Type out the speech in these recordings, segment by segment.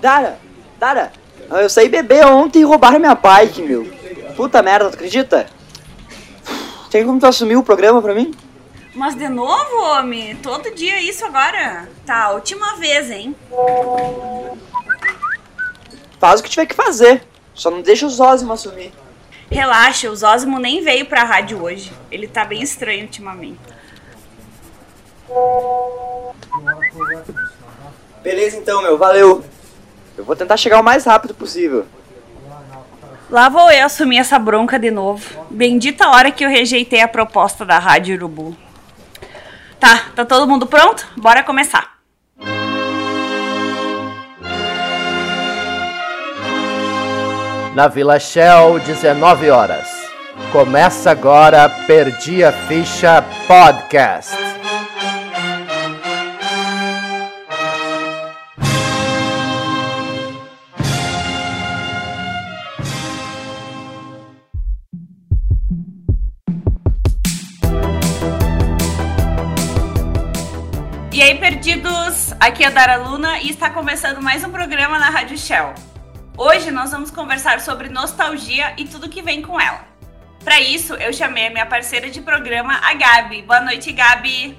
Dara, Dara, eu saí beber ontem e roubaram minha bike, meu. Puta merda, tu acredita? Tem como tu assumir o programa pra mim? Mas de novo, homem? Todo dia isso agora? Tá, última vez, hein? Faz o que tiver que fazer. Só não deixa o Zózimo assumir. Relaxa, o Zózimo nem veio pra rádio hoje. Ele tá bem estranho ultimamente. Beleza então, meu, valeu. Eu vou tentar chegar o mais rápido possível. Lá vou eu assumir essa bronca de novo. Bendita hora que eu rejeitei a proposta da Rádio Urubu. Tá, tá todo mundo pronto? Bora começar. Na Vila Shell, 19 horas. Começa agora Perdi a Ficha Podcast. Aqui é a Dara Luna e está começando mais um programa na Rádio Shell. Hoje nós vamos conversar sobre nostalgia e tudo que vem com ela. Para isso, eu chamei a minha parceira de programa, a Gabi. Boa noite, Gabi.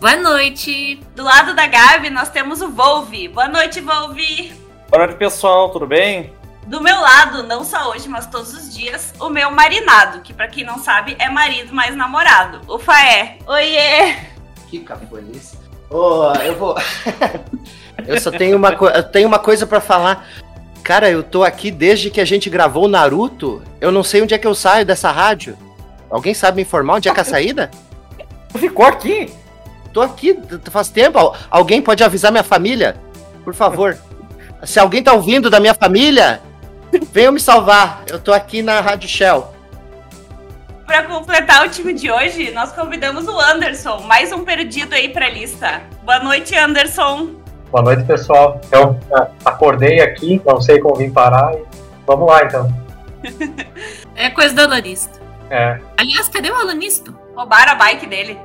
Boa noite. Do lado da Gabi, nós temos o Volve. Boa noite, Volve. Boa noite, pessoal. Tudo bem? Do meu lado, não só hoje, mas todos os dias, o meu marinado, que para quem não sabe é marido mais namorado, o Faé. Oiê! Que cafonice. Oh, eu vou. eu só tenho uma, co... eu tenho uma coisa para falar. Cara, eu tô aqui desde que a gente gravou Naruto. Eu não sei onde é que eu saio dessa rádio. Alguém sabe me informar onde é que é a saída? Ficou aqui? Tô aqui faz tempo. Alguém pode avisar minha família? Por favor. Se alguém tá ouvindo da minha família, venham me salvar. Eu tô aqui na Rádio Shell. Para completar o time de hoje, nós convidamos o Anderson, mais um perdido aí pra lista. Boa noite, Anderson. Boa noite, pessoal. Eu acordei aqui, não sei como vim parar e vamos lá então. É coisa do alunista. É. Aliás, cadê o alunista? Roubaram a bike dele.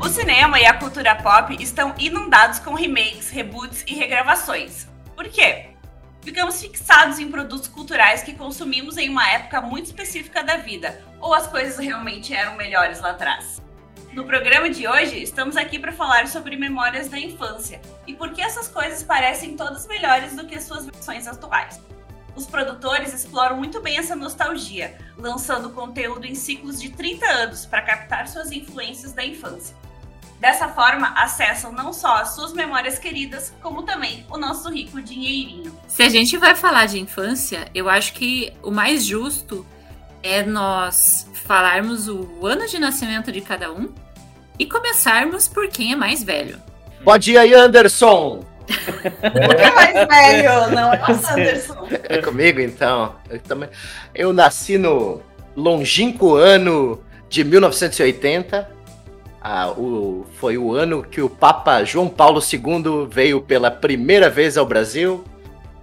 o cinema e a cultura pop estão inundados com remakes, reboots e regravações. Por quê? Ficamos fixados em produtos culturais que consumimos em uma época muito específica da vida, ou as coisas realmente eram melhores lá atrás. No programa de hoje, estamos aqui para falar sobre memórias da infância e por que essas coisas parecem todas melhores do que as suas versões atuais. Os produtores exploram muito bem essa nostalgia, lançando conteúdo em ciclos de 30 anos para captar suas influências da infância. Dessa forma, acessam não só as suas memórias queridas, como também o nosso rico dinheirinho. Se a gente vai falar de infância, eu acho que o mais justo é nós falarmos o ano de nascimento de cada um e começarmos por quem é mais velho. Pode ir aí, Anderson! Quem é mais velho? Não é o Anderson. É comigo então. Eu, também... eu nasci no longínquo ano de 1980 ah, o, foi o ano que o Papa João Paulo II veio pela primeira vez ao Brasil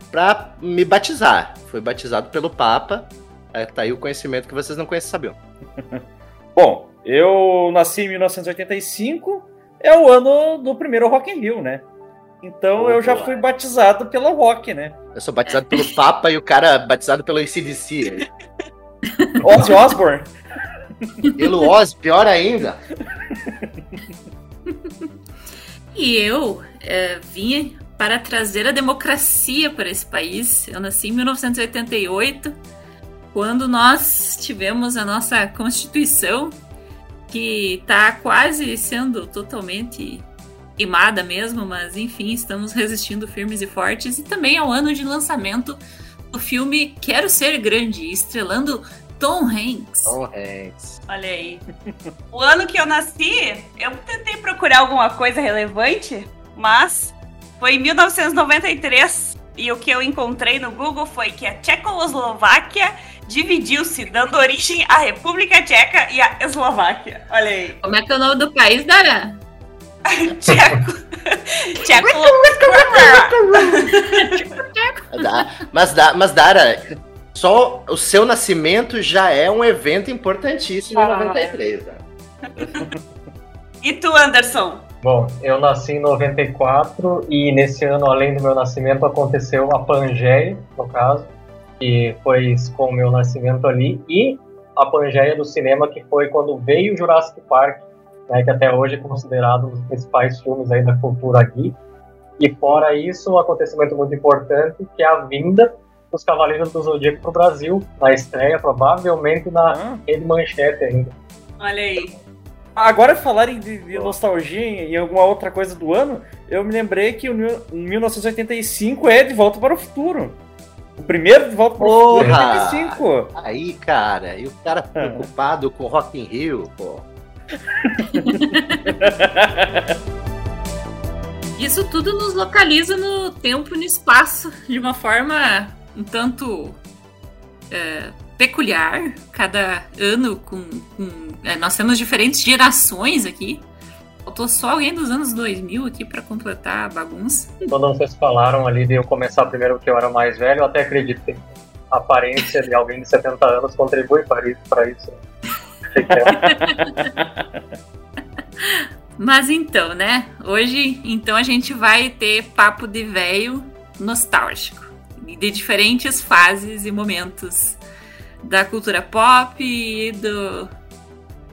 para me batizar. Foi batizado pelo Papa. É, tá aí o conhecimento que vocês não conhecem, sabiam. Bom, eu nasci em 1985, é o ano do primeiro Rock in Rio, né? Então oh, eu já fui batizado pelo rock, né? Eu sou batizado pelo Papa e o cara batizado pelo ACDC. Ozzy Osbourne. Pelo Oz, pior ainda. E eu é, vim para trazer a democracia para esse país. Eu nasci em 1988, quando nós tivemos a nossa Constituição, que está quase sendo totalmente queimada mesmo, mas enfim, estamos resistindo firmes e fortes. E também é o ano de lançamento do filme Quero Ser Grande, estrelando Tom Hanks. Tom Hanks. Olha aí. O ano que eu nasci, eu tentei procurar alguma coisa relevante, mas foi em 1993. E o que eu encontrei no Google foi que a Tchecoslováquia dividiu-se, dando origem à República Tcheca e à Eslováquia. Olha aí. Como é que é o nome do país, Dara? Tcheco. Tcheco. mas, mas, Dara, só o seu nascimento já é um evento importantíssimo ah, em 93. Né? e tu, Anderson? Bom, eu nasci em 94 e nesse ano, além do meu nascimento, aconteceu a Pangeia, no caso, que foi com o meu nascimento ali, e a Pangeia do cinema, que foi quando veio o Jurassic Park, né, que até hoje é considerado um dos principais filmes aí da cultura geek. E fora isso, um acontecimento muito importante, que é a vinda dos Cavaleiros do Zodíaco para o Brasil, na estreia, provavelmente na Ah. Rede Manchete ainda. Olha aí. Agora, falarem de, de nostalgia e alguma outra coisa do ano, eu me lembrei que o mil- em 1985 é De Volta para o Futuro. O primeiro De Volta para o Futuro é Porra! 85. Aí, cara, e o cara preocupado com Rock in Rio, pô. Isso tudo nos localiza no tempo e no espaço de uma forma um tanto é, peculiar. Cada ano com. com- é, nós temos diferentes gerações aqui. Faltou só alguém dos anos 2000 aqui pra completar a bagunça. Quando vocês falaram ali de eu começar primeiro porque eu era mais velho, eu até acredito que a aparência de alguém de 70 anos contribui para isso. Para isso. Era. Mas então, né? Hoje, então, a gente vai ter papo de velho nostálgico. E De diferentes fases e momentos da cultura pop e do,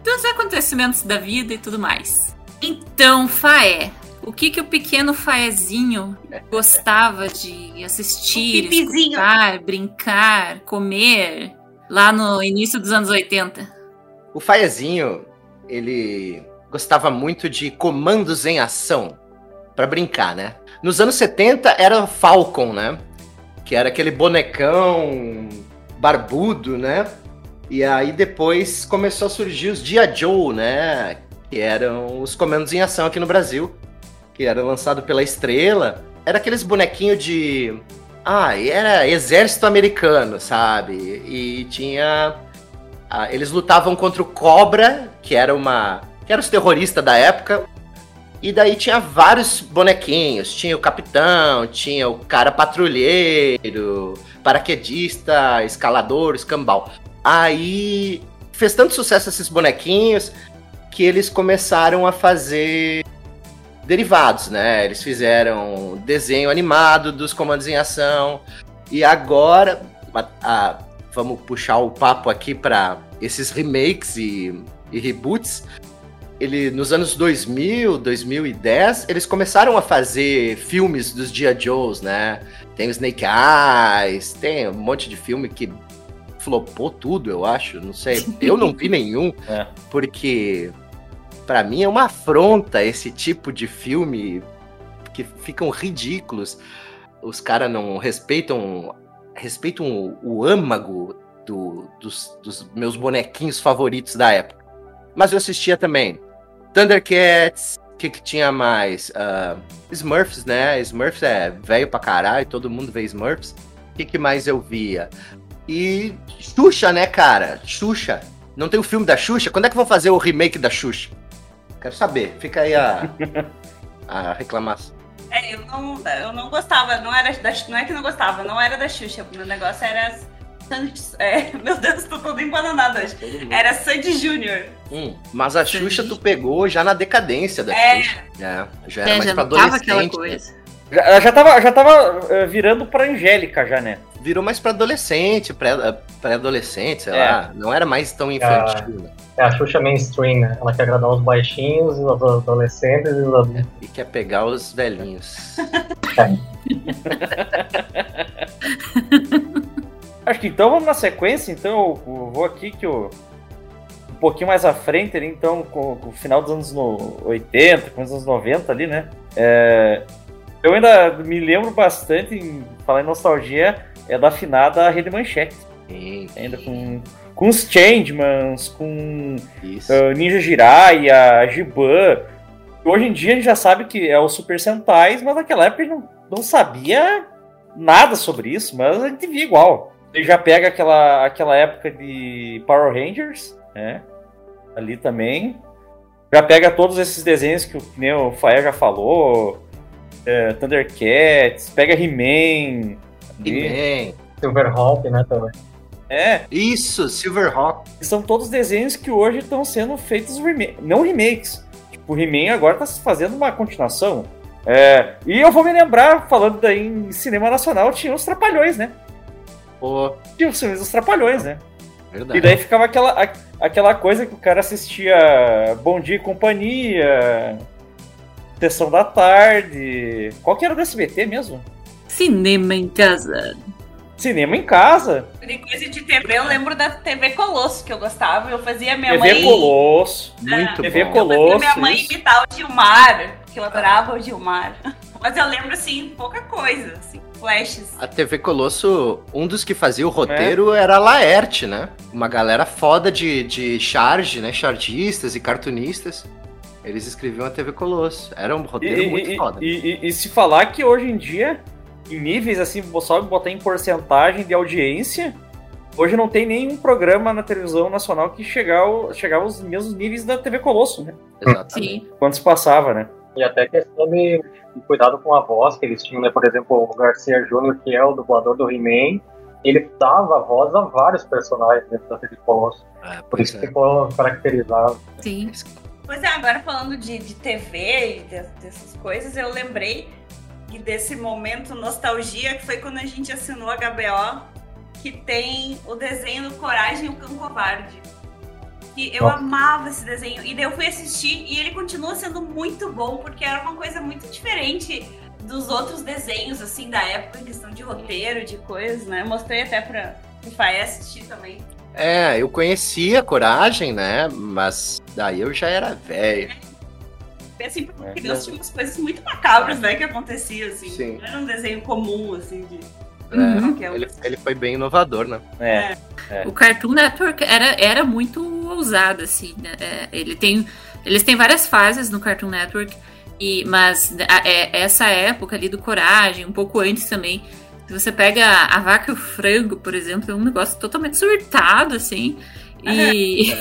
dos acontecimentos da vida e tudo mais. Então, Faé, o que que o pequeno Faezinho gostava de assistir, escutar, brincar, comer lá no início dos anos 80? O Faezinho, ele gostava muito de comandos em ação pra brincar, né? Nos anos 70 era Falcon, né? Que era aquele bonecão barbudo, né? E aí depois começou a surgir os Dia Joe, né? Que eram os comandos em ação aqui no Brasil, que era lançado pela Estrela. Era aqueles bonequinhos de ah, era exército americano, sabe? E tinha ah, eles lutavam contra o Cobra, que era uma. que era os terroristas da época. E daí tinha vários bonequinhos. Tinha o capitão, tinha o cara patrulheiro, paraquedista, escalador, escambau. Aí fez tanto sucesso esses bonequinhos que eles começaram a fazer derivados, né? Eles fizeram desenho animado dos comandos em ação. E agora, a- a- vamos puxar o papo aqui para esses remakes e, e reboots. Ele, nos anos 2000, 2010, eles começaram a fazer filmes dos Dia Joes, né? Tem o Snake Eyes, tem um monte de filme que flopou tudo, eu acho. Não sei. Eu não vi nenhum, É. porque pra mim é uma afronta esse tipo de filme que ficam ridículos. Os caras não respeitam respeitam o, o âmago do- dos, dos meus bonequinhos favoritos da época. Mas eu assistia também Thundercats, o que, que tinha mais? Ah, Smurfs, né? Smurfs é velho pra caralho, todo mundo vê Smurfs. O que, que mais eu via? E Xuxa, né, cara? Xuxa. Não tem o filme da Xuxa? Quando é que vão fazer o remake da Xuxa? Quero saber. Fica aí a, a reclamação. É, eu não, eu não gostava, não era da, não é que não gostava, não era da Xuxa, o meu negócio era é, meu Deus, tô toda embananada hoje. Era Sandy Júnior. Hum, mas a Xuxa tu pegou já na decadência da É. Xuxa. É, já era É, mais já pra adolescente. aquela né? coisa. Já, ela já tava, já tava eh, virando pra Angélica já, né? Virou mais pra adolescente, pré- pré-adolescente, sei É. lá. Não era mais tão infantil, né? É a Xuxa mainstream, né? Ela quer agradar os baixinhos, os adolescentes e os adultos. E quer pegar os velhinhos. Acho que então vamos na sequência, então eu vou aqui que eu. Um pouquinho mais à frente ali, então, com, com o final dos anos no 80, com os anos 90 ali, né? É, eu ainda me lembro bastante, em falar em nostalgia, é da afinada Rede Manchete. Sim, Ainda com, com os Changemans, com uh, Ninja Jiraiya, Giban. Hoje em dia a gente já sabe que é o Super Sentais, mas naquela época a gente não, não sabia nada sobre isso, mas a gente via igual. Ele já pega aquela, aquela época de Power Rangers, né? Ali também. Já pega todos esses desenhos que o, que nem o Faia já falou. é, Thundercats, pega He-Man. He-Man. Silverhawk, né, também. É, Isso, Silverhawk. são todos desenhos que hoje estão sendo feitos remake, não remakes. Tipo, o He-Man agora tá se fazendo uma continuação. É, e eu vou me lembrar, falando daí em cinema nacional, tinha os Trapalhões, né? Pô, Tinha os filmes dos Trapalhões, né? verdade. E daí ficava aquela, a- aquela coisa que o cara assistia Bom Dia e Companhia, Sessão da Tarde. Qual que era do SBT mesmo? Cinema em casa. Cinema em casa. De coisa de TV, eu lembro da TV Colosso que eu gostava. Eu fazia minha TV mãe. Colosso. Muito TV bom. Colosso. Eu fazia minha mãe isso. imitar o Gilmar, que eu adorava o Gilmar. Mas eu lembro, assim, pouca coisa, assim, flashes. A TV Colosso, um dos que fazia o roteiro era a Laerte, né? Uma galera foda de, de charge, né? Chargistas e cartunistas. Eles escreviam a TV Colosso. Era um roteiro e- muito e- foda. e- e- e se falar que hoje em dia, em níveis assim, só botar em porcentagem de audiência, hoje não tem nenhum programa na televisão nacional que chegar ao- chegava aos mesmos níveis da TV Colosso, né? Exatamente. Sim. Quando se passava, né? E até questão de, de cuidado com a voz que eles tinham, né? Por exemplo, o Garcia Júnior, que é o dublador do He-Man, ele dava voz a vários personagens dentro da TV Colosso. É, Por isso é. ficou caracterizado. Sim. Pois é, agora falando de, de TV e de- dessas coisas, eu lembrei que desse momento nostalgia que foi quando a gente assinou a HBO, que tem o desenho do Coragem e o Cão Covarde. E eu Nossa. amava esse desenho. E daí eu fui assistir e ele continua sendo muito bom, porque era uma coisa muito diferente dos outros desenhos, assim, da época, em questão de roteiro, de coisas, né? Eu mostrei até pra o Faé assistir também. É, eu conhecia Coragem, né? Mas daí eu já era velho. Assim, pra É. criança tinha umas coisas muito macabras, né, que aconteciam, assim. Sim. Não era um desenho comum, assim, de É, qualquer um. ele, ele foi bem inovador, né? É. O Cartoon Network era, era muito ousado, assim. né? É, ele tem, eles têm várias fases no Cartoon Network, e, mas a- é, essa época ali do Coragem, um pouco antes também. Se você pega a vaca e o frango, por exemplo, é um negócio totalmente surtado, assim. E,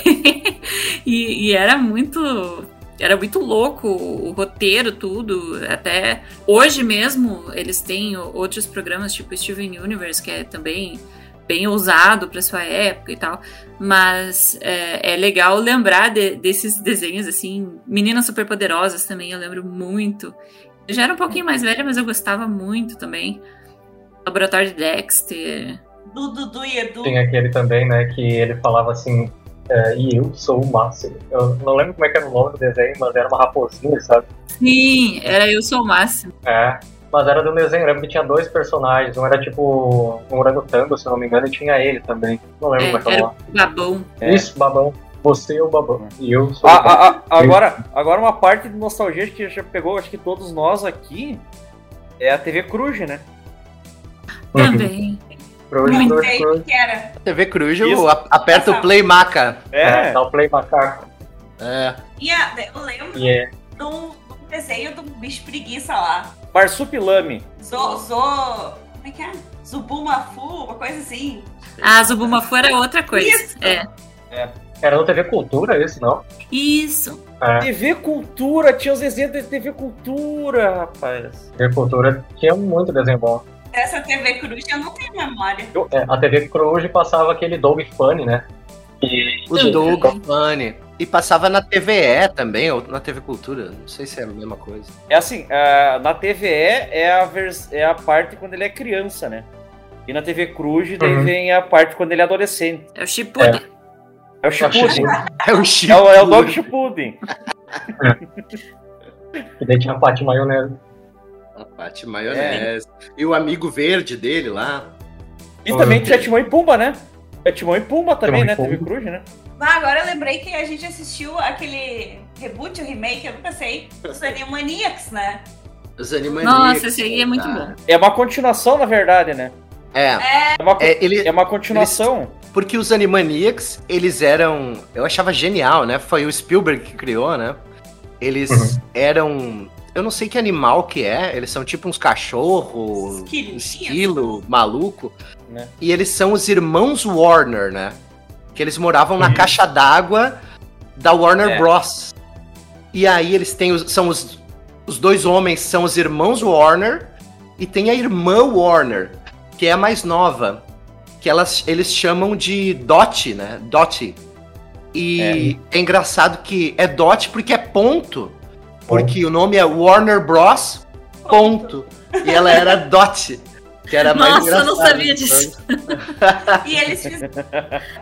e, e era muito. Era muito louco o roteiro, tudo. Até hoje mesmo eles têm outros programas, tipo Steven Universe, que é também bem ousado para sua época e tal. Mas é, é legal lembrar de- desses desenhos, assim. Meninas Superpoderosas também, eu lembro muito. Eu já era um pouquinho mais velha, mas eu gostava muito também. Laboratório de Dexter. Dudu e Edu. Tem aquele também, né, que ele falava assim, é, e eu sou o máximo. Eu não lembro como é que era o nome do desenho, mas era uma raposinha, sabe? Sim, era Eu Sou o Máximo. É. Mas era de um desenho, eu lembro que tinha dois personagens. Um era tipo um orangotango, se eu não me engano, e tinha ele também. Não lembro É, como é que é o era nome. o Babão. É. Isso, babão. Você é o babão. E eu sou Ah, o babão. ah, ah, agora, agora uma parte de nostalgia que já pegou, acho que todos nós aqui, é a TV Cruz, né? Também. Cruz, Não cruz, sei o que era. TV Cruz, Isso. eu aperta o play maca. É, É, dá o play macaco. É, E a- eu lembro E é. de um de desenho do bicho preguiça lá. Marsupilame. Zo, zo, como é que é? Zubumafu, uma coisa assim. A Zubumafu era outra coisa. Isso. É. Era no TV Cultura esse, não? Isso. É, TV Cultura, tinha os desenhos da TV Cultura, rapaz. TV Cultura tinha muito desenho bom. Essa TV Cruz eu não tenho memória. É, a TV Cruz passava aquele Doug Funny, né? E, o. Doug Funny. E passava na TVE também, ou na TV Cultura. Não sei se é a mesma coisa. É assim, a- na TVE é a, vers- é a parte quando ele é criança, né? E na TV Cruz daí Uhum. vem a parte quando ele é adolescente. É o Shippuden. É o Shippuden. É o Chico. É o, é o Dog Shippuden. e daí tinha a Paty Maionese. A Pati Maionese. E o amigo verde dele lá. E Ah, também tinha Timão e Pumba, né? É Timão e Pumba também, Timão né? Pumba. TV Cruz, né? Ah, agora eu lembrei que a gente assistiu aquele reboot ou remake, eu nunca sei, dos Animaniacs, né? Os Animaniacs. Nossa, esse aí é muito bom. É uma continuação, na verdade, né? É, É uma, é, ele, é uma continuação. Porque os Animaniacs, eles eram. Eu achava genial, né? Foi o Spielberg que criou, né? Eles Uhum. eram. Eu não sei que animal que é. Eles são tipo uns cachorro, Esquilinho. esquilo, maluco. Né? E eles são os irmãos Warner, né? Que eles moravam na Uhum. caixa d'água da Warner É. Bros. E aí eles têm os, são os, os dois homens são os irmãos Warner e tem a irmã Warner, que é a mais nova, que elas eles chamam de Dot, né? Dot. E é. engraçado que é dot porque é ponto. Porque o nome é Warner Bros. Ponto. E ela era dot. Que era mais Nossa, eu não sabia disso. E eles fizeram.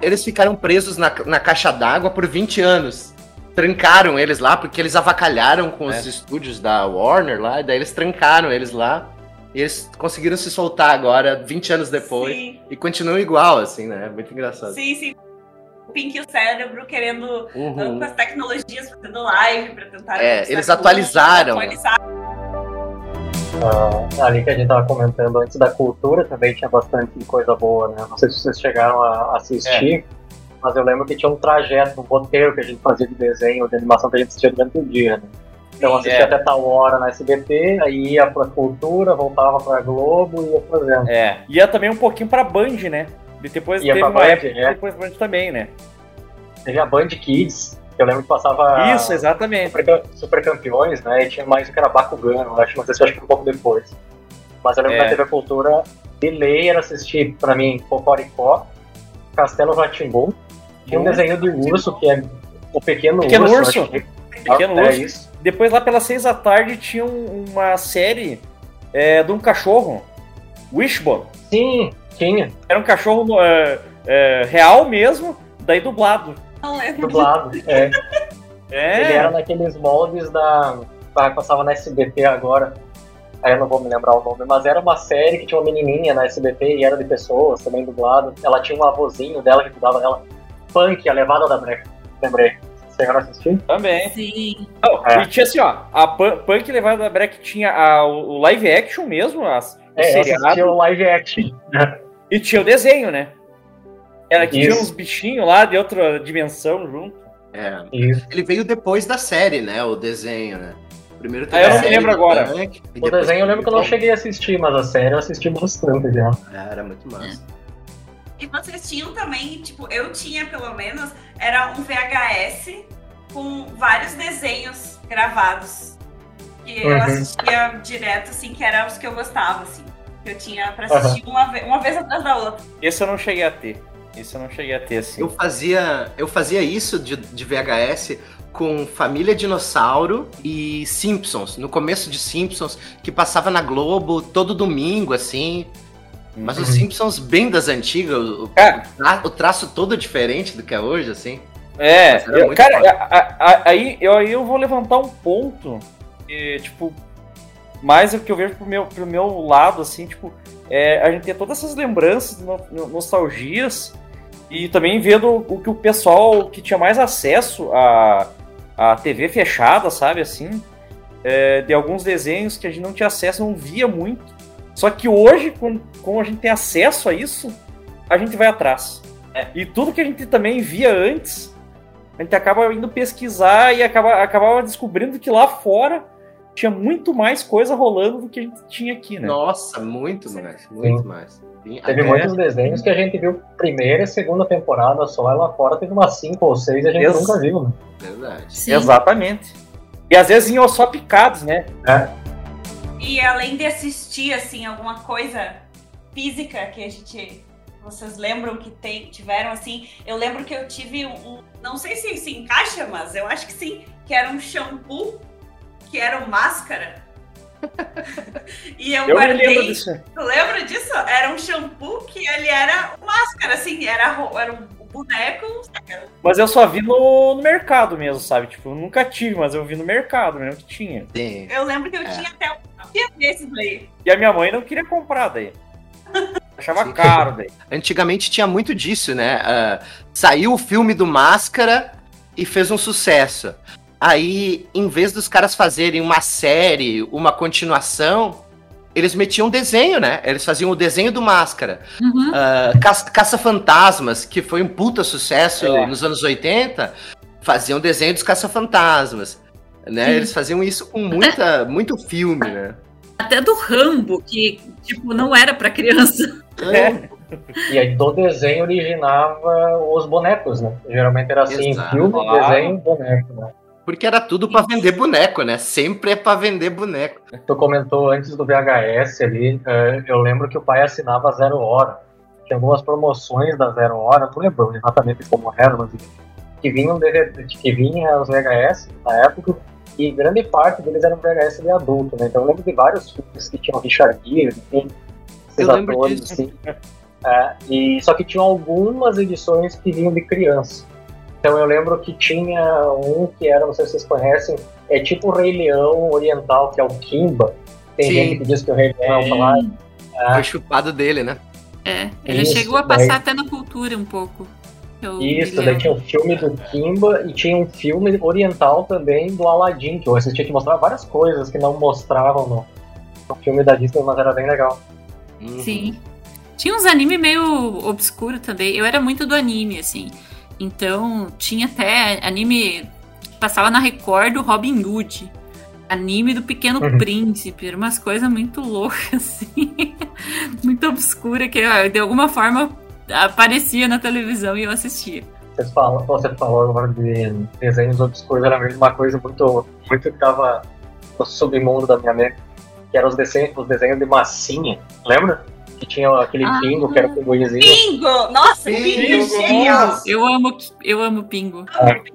Eles ficaram presos na, na caixa d'água por 20 anos. Trancaram eles lá, porque eles avacalharam com os É. estúdios da Warner lá, e daí eles trancaram eles lá. E eles conseguiram se soltar agora, 20 anos depois. Sim, E continuam igual, assim, né? Muito engraçado. sim, sim. Pink e o cérebro querendo Uhum. com as tecnologias fazendo live pra tentar. É, eles tudo, atualizaram. atualizar. Ah, ali que a gente tava comentando antes da cultura também tinha bastante coisa boa, né? Não sei se vocês chegaram a assistir, mas eu lembro que tinha um trajeto, um roteiro que a gente fazia de desenho, de animação que a gente assistia durante o dia, né? Então eu assistia É. até tal hora na SBT, aí ia pra cultura, voltava pra Globo e ia fazendo. É. Ia também um pouquinho pra Band, né? E depois Ia teve uma Band, época é. que depois Band também, né? Teve a Band Kids, que eu lembro que passava Isso, exatamente. super, super campeões, né? E tinha mais o que era Bakugan, eu acho, não sei se eu acho que um pouco depois. Mas eu lembro É. que na TV Cultura, de lei era assistir, pra mim, Cocoricó, Castelo Ratimbum, tinha um desenho de urso, que é o Pequeno, Pequeno Urso. Urso. acho que- Pequeno é Urso. isso. Depois, lá pelas seis da tarde, tinha um- uma série é, de um cachorro, Wishbone. Sim, tinha, Era um cachorro é, é, real mesmo, daí dublado. Não lembro. dublado. é. É, Ele era naqueles moldes da. passava na SBT agora. Aí eu não vou me lembrar o nome, mas era uma série que tinha uma menininha na SBT e era de pessoas, também dublado. Ela tinha um avôzinho dela que cuidava dela. Punk, a levada da breca. Lembrei. Chegaram a assistir? também. Sim. Não, É. E tinha assim, ó, a Pun- Punk Levada da Break tinha a- o o live action mesmo, as, o É, seriado, assisti o live action. e tinha o desenho, né? Era que tinha uns bichinhos lá de outra dimensão junto. É. Isso. Ele veio depois da série, né? O desenho, né? Primeiro Ah, eu não me lembro agora. Punk, O desenho eu lembro que eu não cheguei a assistir, mas a série eu assisti bastante já. É, Era muito massa. E vocês tinham também, tipo, eu tinha pelo menos, era um VHS com vários desenhos gravados. Que eu Uhum. assistia direto, assim, que eram os que eu gostava, assim. Que eu tinha pra assistir uma, ve uma vez atrás da outra. Esse eu não cheguei a ter. Esse eu não cheguei a ter, assim. Eu fazia, eu fazia isso de, de VHS com Família Dinossauro e Simpsons. No começo de Simpsons, que passava na Globo todo domingo, assim. Mas os Uhum. Simpsons bem das antigas, o, Cara, o traço todo diferente do que é hoje, assim. É, eu- cara, a- a- a- aí, eu, aí eu vou levantar um ponto, que, tipo, mais o que eu vejo pro meu, pro meu lado, assim, tipo, é, a gente ter todas essas lembranças, no- no- nostalgias, e também vendo o que o pessoal que tinha mais acesso a, a TV fechada, sabe, assim, é, de alguns desenhos que a gente não tinha acesso, não via muito. Só que hoje, com- como a gente tem acesso a isso, a gente vai atrás. E tudo que a gente também via antes, a gente acaba indo pesquisar e acaba, acabava descobrindo que lá fora tinha muito mais coisa rolando do que a gente tinha aqui, né? Nossa, muito mais, muito Sim. mais. Sim, Teve até- muitos desenhos que a gente viu primeira e segunda temporada só, e lá fora teve umas cinco ou seis e a gente Ex- nunca viu, né? Verdade. Sim. Exatamente. E às vezes iam só picados, né? E além de assistir, assim, alguma coisa física que a gente. Vocês lembram que tem, tiveram, assim? Eu lembro que eu tive um. um- não sei se se encaixa, mas eu acho que sim. Que era um shampoo, que era um máscara. e eu, Eu guardei. lembro disso. Tu lembra disso? Era um shampoo que ele era máscara, assim, era, era um boneco. Mas eu só vi no, no mercado mesmo, sabe? Tipo, eu nunca tive, mas eu vi no mercado mesmo que tinha. Sim. Eu lembro que eu É. tinha até um dia desses aí. E a minha mãe não queria comprar daí. Achava Sim. caro daí. Antigamente tinha muito disso, né? Ah, saiu o filme do Máscara e fez um sucesso. Aí, em vez dos caras fazerem uma série, uma continuação, eles metiam desenho, né? Eles faziam o desenho do Máscara. Uhum. Ah, Ca- Caça-Fantasmas, que foi um puta sucesso É. nos anos 80, faziam desenho dos Caça-Fantasmas. Né? Sim. Eles faziam isso com muita, muito filme, né? Até do Rambo, que, tipo, não era pra criança. É. E aí do desenho originava os bonecos, né? Geralmente era assim, Exato. filme, desenho, boneco, né? Porque era tudo pra vender boneco, né? Sempre é pra vender boneco. Tu comentou antes do VHS ali, eh, eu lembro que o pai assinava Zero Hora. Tinha algumas promoções da Zero Hora, não lembro exatamente como era, mas que vinham que vinha os VHS na época, e grande parte deles eram VHS de adulto, né? Então eu lembro de vários filmes que tinham Richard Gere, enfim, esses atores, disso. assim. É, e só que tinham algumas edições que vinham de criança. Então eu lembro que tinha um que era, não sei se vocês conhecem, é tipo o Rei Leão Oriental, que é o Kimba. Tem Sim. gente que diz que o Rei Leão lá. É, Foi chupado dele, né? É, ele Isso, chegou a daí- passar até na cultura um pouco. Eu Isso, daí tinha um filme do Kimba e tinha um filme oriental também do Aladdin, que eu assistia que mostrava várias coisas que não mostravam no, no filme da Disney, mas era bem legal. Uhum. Sim. Tinha uns anime meio obscuro também. Eu era muito do anime, assim. Então, tinha até anime que passava na Record do Robin Hood. Anime do Pequeno Uhum. Príncipe. Era umas coisas muito loucas, assim. muito obscura que ó, de alguma forma aparecia na televisão e eu assistia. Vocês falam, você falou agora de desenhos obscuros, era mesmo uma coisa muito, muito que tava no submundo da minha mente, que eram os desenhos, os desenhos de massinha, lembra? Que tinha aquele Ah. pingo que era o pinguinzinho. Bingo! Nossa, nossa. genial! Eu amo, eu amo Pingo.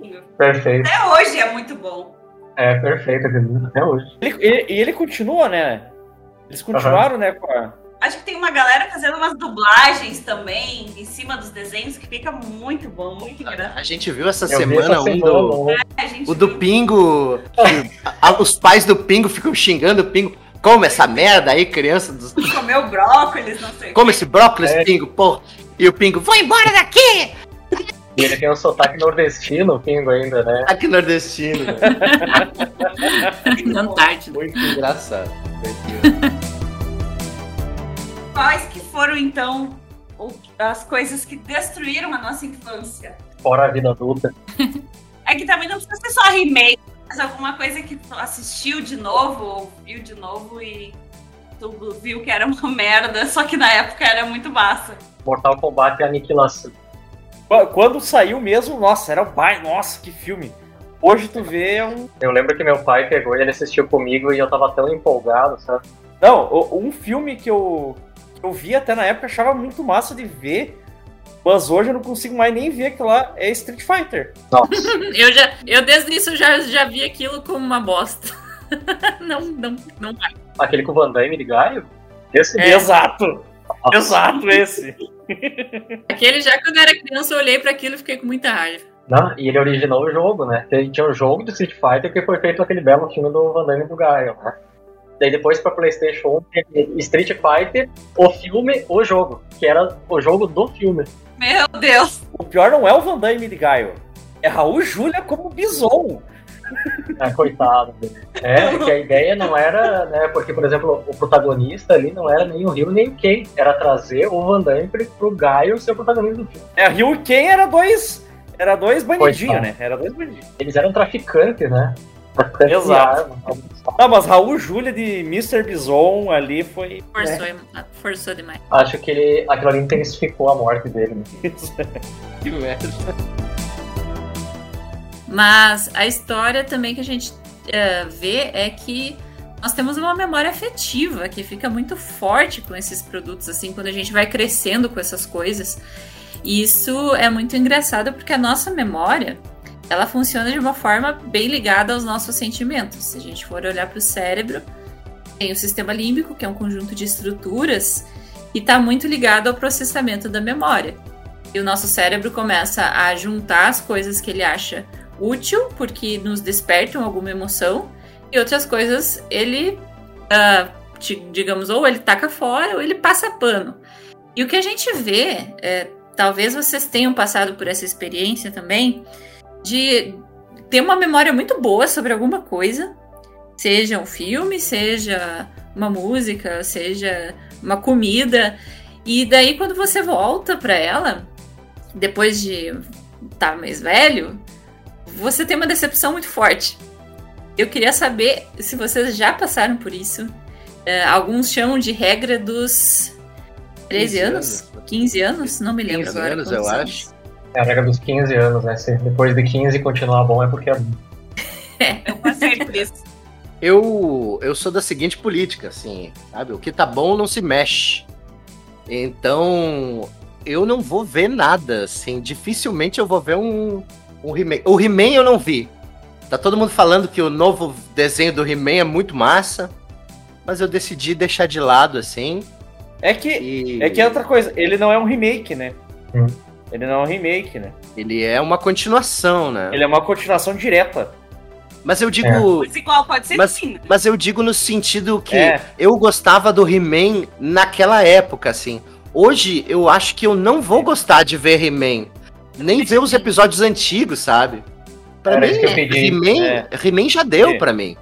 Bingo. Perfeito. Até hoje é muito bom. É, perfeito, até hoje. Ele- ele- E ele, continua, né? Eles continuaram, né, com a... Acho que tem uma galera fazendo umas dublagens também em cima dos desenhos que fica muito bom, muito engraçado. A gente viu essa Eu vi semana essa um semana, do. A gente O do viu- Pingo. que a- os pais do Pingo ficam xingando o Pingo. Come essa merda aí, criança. Dos... comeu brócolis, não sei Come esse brócolis, É. Pingo, porra. E o Pingo, vou embora daqui! E ele tem um sotaque nordestino, o pingo ainda, né? Aqui nordestino. Não tarde. Muito engraçado. Quais que foram, então, as coisas que destruíram a nossa infância? Fora a vida adulta. É que também não precisa ser só remake, mas alguma coisa que tu assistiu de novo, ou viu de novo e tu viu que era uma merda, só que na época era muito massa. Mortal Kombat e Aniquilação. Qu- Quando saiu mesmo, nossa, era o pai, nossa, que filme. Hoje tu vê é um. Eu lembro que meu pai pegou e ele assistiu comigo e eu tava tão empolgado, sabe? Não, o- um filme que eu, que eu vi até na época, achava muito massa de ver. Mas hoje eu não consigo mais nem ver aquilo lá. É Street Fighter. Eu já, eu desde isso já, já vi aquilo como uma bosta. Não, não, não vai. Aquele com o Van Damme de Gaio? Esse mesmo. Exato! Exato, esse. Aquele já quando eu era criança eu olhei pra aquilo e fiquei com muita raiva. Não, e ele originou o jogo, né? Tinha um jogo do Street Fighter que foi feito aquele belo filme do Van Damme e do Gaio, né? Daí depois pra Playstation 1, teve Street Fighter, o filme, o jogo. Que era o jogo do filme. Meu Deus! O pior não é o Van Damme de Gaio. É Raul Júlia como Bison. Ah, coitado. É, porque a ideia não era, né? Porque, por exemplo, o protagonista ali não era nem o Rio nem o Ken. Era trazer o Van Damme pro- Gaio ser o protagonista do filme. É, Ryu e Ken era dois. Era dois bandidinhos, né? Era dois bandidinhos. Eles eram traficantes, né? Exato. Não, mas Raul Júlia de Mr. Bison ali foi. Forçou, forçou demais. Acho que ele, aquilo ali intensificou a morte dele. Né? Que merda. Mas a história também que a gente eh, vê é que nós temos uma memória afetiva que fica muito forte com esses produtos, assim, quando a gente vai crescendo com essas coisas. E isso é muito engraçado porque a nossa memória ela funciona de uma forma bem ligada aos nossos sentimentos. Se a gente for olhar para o cérebro, tem o sistema límbico, que é um conjunto de estruturas, e está muito ligado ao processamento da memória. E o nosso cérebro começa a juntar as coisas que ele acha útil, porque nos despertam alguma emoção, e outras coisas ele, ti- digamos, ou ele taca fora ou ele passa pano. E o que a gente vê, é, talvez vocês tenham passado por essa experiência também, de ter uma memória muito boa sobre alguma coisa, seja um filme, seja uma música, seja uma comida, e daí quando você volta para ela, depois de estar mais velho, você tem uma decepção muito forte. Eu queria saber se vocês já passaram por isso. É, alguns chamam de regra dos 13 15 anos? anos. 15 anos? Não me lembro 15 agora. anos, quantos eu anos. acho. É a regra dos 15 anos, né? Se depois de 15 continuar bom é porque é bom. Eu passei por isso. Eu, eu sou da seguinte política, assim, sabe? O que tá bom não se mexe. Então, eu não vou ver nada, assim. Dificilmente eu vou ver um, O He-Man o He eu não vi. Tá todo mundo falando que o novo desenho do He-Man é muito massa, mas eu decidi deixar de lado, assim. É que E é que é outra coisa, ele não é um remake, né? Hum. Ele não é um remake, né? ele é uma continuação, né? Ele é uma continuação direta. Mas eu digo. Mas igual, pode ser Mas, sim. né? mas eu digo no sentido que É. eu gostava do He-Man naquela época, assim. Hoje eu acho que eu não vou gostar de ver He-Man. Nem ver os episódios antigos, sabe? Pra Era mim. He-Man É. He-Man já deu É. pra mim.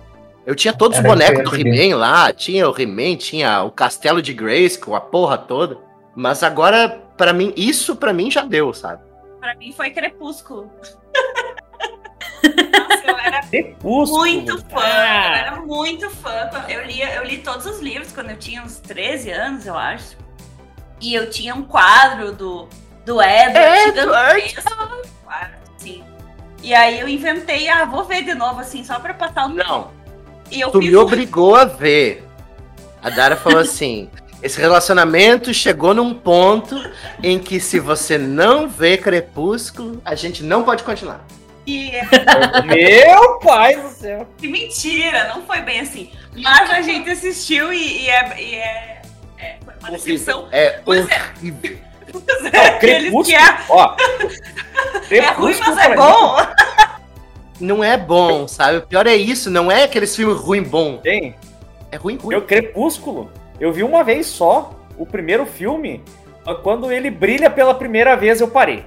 Eu tinha todos os Era eu bonecos do. He-Man lá, tinha o He-Man, tinha o Castelo de Grayskull, a porra toda. Mas agora, pra mim, isso pra mim já deu, sabe? Pra mim foi Crepúsculo. Nossa, eu era Crepúsculo. muito fã. Eu Ah, era muito fã. Eu lia, eu li todos os livros quando eu tinha uns 13 anos, eu acho. E eu tinha um quadro do, do Edward. Edward! gigantesco, Claro, sim. E aí eu inventei, ah, vou ver de novo, assim, só pra passar o Não, E eu tu fiz me obrigou a ver. A Dara falou assim: esse relacionamento chegou num ponto em que se você não vê Crepúsculo, a gente não pode continuar. E Meu pai do céu. Que mentira, não foi bem assim. Mas a gente assistiu e, e é, e é, é foi uma decepção. É Pois é. horrível. Aqueles que é, Ó. é ruim, mas Crepúsculo é bom. Não é bom, sabe? O pior é isso, não é aqueles filmes ruim bom. Tem. É ruim ruim. Eu Crepúsculo. Eu vi uma vez só o primeiro filme. Quando ele brilha pela primeira vez, eu parei.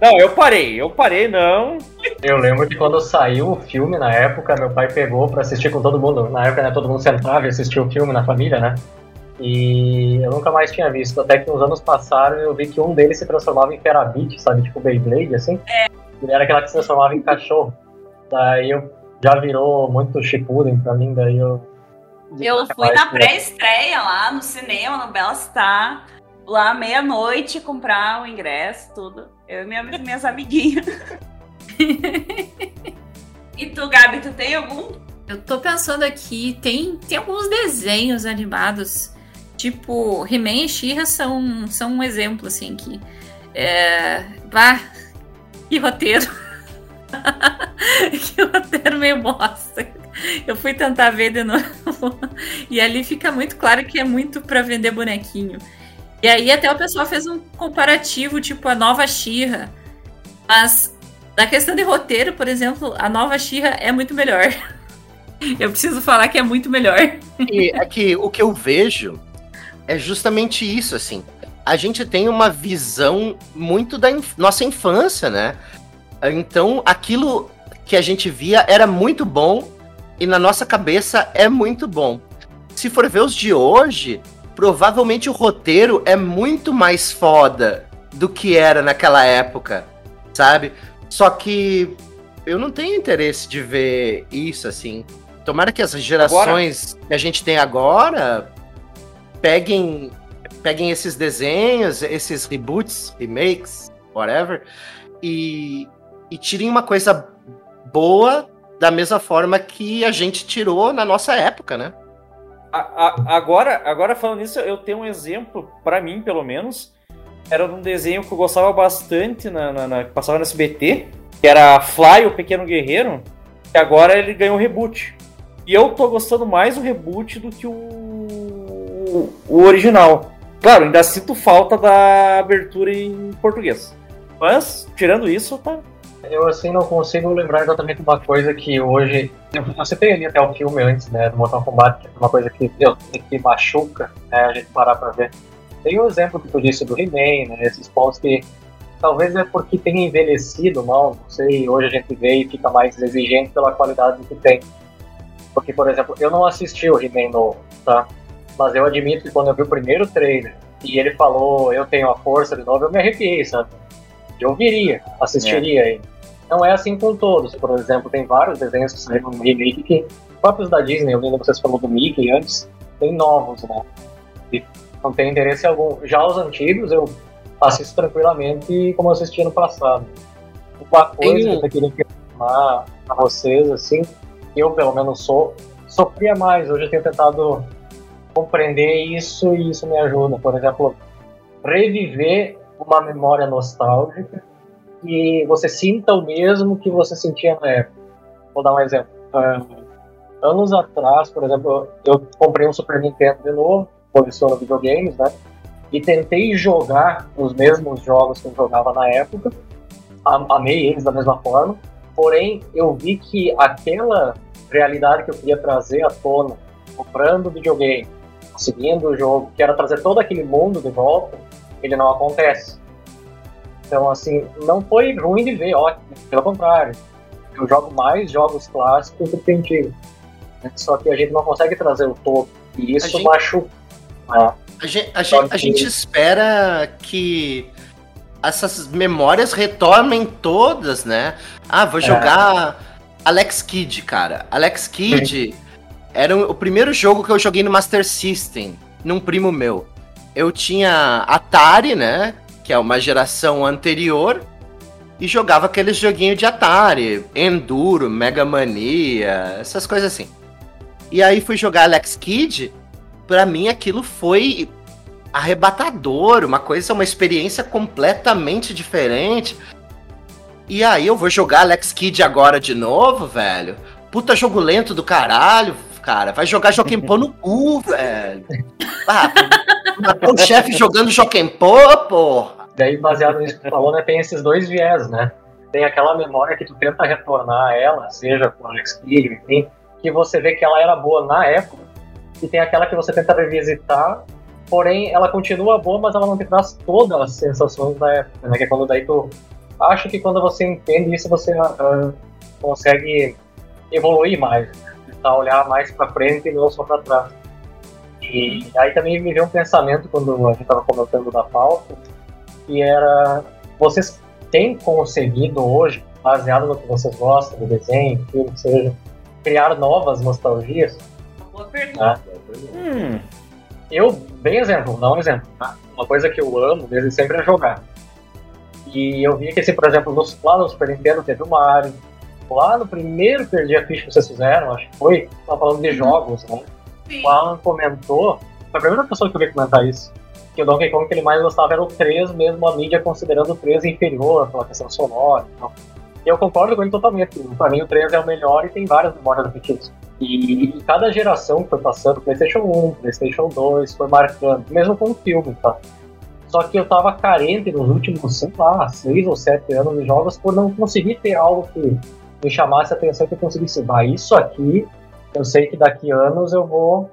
Não, eu parei, eu parei, não. Eu lembro que quando saiu o filme na época, meu pai pegou pra assistir com todo mundo. Na época, né, todo mundo sentava e assistia o filme na família, né? E eu nunca mais tinha visto. Até que uns anos passaram eu vi que um deles se transformava em Ferabit, sabe? Tipo Beyblade, assim. É. Ele era aquela que se transformava em cachorro. Daí eu já virou muito Shippuden pra mim, daí eu... Eu fui na pré-estreia lá no cinema, no Bela Star, lá meia-noite comprar o ingresso, tudo. Eu e minha, minhas amiguinhas. e tu, Gabi, tu tem algum? Eu tô pensando aqui, tem, tem alguns desenhos animados, tipo He-Man e She-Ra são, são um exemplo, assim, que... É, bah, que roteiro. que roteiro meio bosta. Eu fui tentar ver de novo. E ali fica muito claro que é muito pra vender bonequinho. E aí até o pessoal fez um comparativo, tipo, a nova She-Ra. Mas na questão de roteiro, por exemplo, a nova She-Ra é muito melhor. Eu preciso falar que é muito melhor. E é que o que eu vejo é justamente isso, assim. A gente tem uma visão muito da inf- nossa infância, né? Então, aquilo que a gente via era muito bom e na nossa cabeça é muito bom. Se for ver os de hoje, provavelmente o roteiro é muito mais foda do que era naquela época, sabe? Só que eu não tenho interesse de ver isso assim. Tomara que as gerações que a gente tem agora peguem, peguem esses desenhos, esses reboots, remakes, whatever, e, e tirem uma coisa boa da mesma forma que a gente tirou na nossa época, né? A- a- agora, agora falando nisso, eu tenho um exemplo, pra mim pelo menos. Era um desenho que eu gostava bastante, na, na- na- que passava no SBT, que era Fly, o Pequeno Guerreiro, e agora ele ganhou um reboot. E eu tô gostando mais do reboot do que o, o original. Claro, ainda sinto falta da abertura em português. Mas, tirando isso, tá. Eu, assim, não consigo lembrar exatamente uma coisa que hoje... Eu, citei ali até o filme antes, né, do Mortal Kombat, que é uma coisa que, eu, que machuca, né, a gente parar pra ver. Tem o exemplo que tu disse do He-Man, né, esses pontos que talvez é porque tem envelhecido mal, não sei, hoje a gente vê e fica mais exigente pela qualidade que tem. Porque, por exemplo, eu não assisti o He-Man novo, tá? Mas eu admito que quando eu vi o primeiro trailer e ele falou eu tenho a força de novo, eu me arrepiei, sabe? Eu viria, assistiria ele. Não é assim com todos. Por exemplo, tem vários desenhos que saíram no remake que, próprios da Disney, eu lembro que vocês falou do Mickey antes, tem novos, né? E não tem interesse algum. Já os antigos eu assisto tranquilamente como eu assisti no passado. Uma coisa Tem- que eu queria questionar a vocês, assim, eu pelo menos sou, sofria mais. Hoje eu tenho tentado compreender isso e isso me ajuda. Por exemplo, reviver uma memória nostálgica que você sinta o mesmo que você sentia na época. Vou dar um exemplo. Uh, anos atrás, por exemplo, eu comprei um Super Nintendo de novo, coleciono videogames, né? E tentei jogar os mesmos jogos que eu jogava na época. Amei eles da mesma forma. Porém, eu vi que aquela realidade que eu queria trazer à tona, comprando videogame, seguindo o jogo, que era trazer todo aquele mundo de volta, ele não acontece. Então, assim, não foi ruim de ver, ótimo, pelo contrário. Eu jogo mais jogos clássicos do que antigos. Só que a gente não consegue trazer o todo. E isso gente... machuca. Né? A, gente, a, gente, a gente espera que essas memórias retomem todas, né? Ah, vou jogar é. Alex Kidd, cara. Alex Kidd era o primeiro jogo que eu joguei no Master System, num primo meu. Eu tinha Atari, né? Que é uma geração anterior. E jogava aqueles joguinhos de Atari, Enduro, Mega Mania, essas coisas assim. E aí fui jogar Alex Kidd. Pra mim aquilo foi arrebatador, uma coisa, uma experiência completamente diferente. E aí eu vou jogar Alex Kidd agora de novo, velho. Puta jogo lento do caralho, cara. Vai jogar Joaquim Pô no cu, velho. Ah, o chefe jogando Joaquim Pô, porra. Daí, baseado nisso que tu falou, né, tem esses dois viés, né? Tem aquela memória que tu tenta retornar a ela, seja com Alex Kidd, enfim, que você vê que ela era boa na época, e tem aquela que você tenta revisitar, porém ela continua boa, mas ela não te traz todas as sensações da época, né? Que é quando daí tu acho que quando você entende isso, você uh, consegue evoluir mais, né? tentar olhar mais para frente e não só para trás. E aí também me veio um pensamento quando a gente estava comentando da pauta, que era vocês têm conseguido hoje, baseado no que vocês gostam do desenho, filme, seja, criar novas nostalgias? Boa pergunta. Hum. Eu, bem exemplo, não um exemplo. Tá? Uma coisa que eu amo desde sempre é jogar. E eu vi que, assim, por exemplo, no, lá no Super Nintendo teve o Mario. Lá no primeiro Perdi a Ficha que vocês fizeram, acho que foi, tava falando de jogos, né? Sim. O Alan comentou, foi a primeira pessoa que eu vi comentar isso, que o Donkey Kong que ele mais gostava era o 3, mesmo a mídia considerando o 3 inferior pela questão sonora e. E eu concordo com ele totalmente. Para mim, o 3 é o melhor e tem várias memórias afetivas. E, e cada geração que foi passando, PlayStation 1, PlayStation 2, foi marcando, mesmo com o filme, tá? Só que eu tava carente nos últimos, sei lá, seis ou sete anos de jogos por não conseguir ter algo que me chamasse a atenção que eu conseguisse. Ah, isso aqui, eu sei que daqui anos eu vou.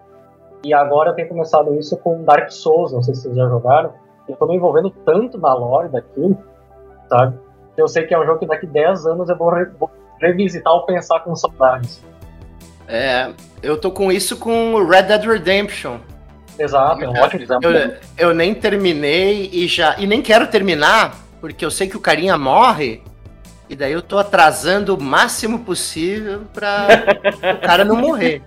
E agora eu tenho começado isso com Dark Souls, não sei se vocês já jogaram. Eu tô me envolvendo tanto na lore daquilo, sabe? Eu sei que é um jogo que daqui 10 anos eu vou, re vou revisitar ou pensar com saudades. É, eu tô com isso com Red Dead Redemption. Exato, é um ótimo exemplo. Eu, eu, nem terminei e já. E nem quero terminar, porque eu sei que o carinha morre. E daí eu tô atrasando o máximo possível pra o cara não morrer.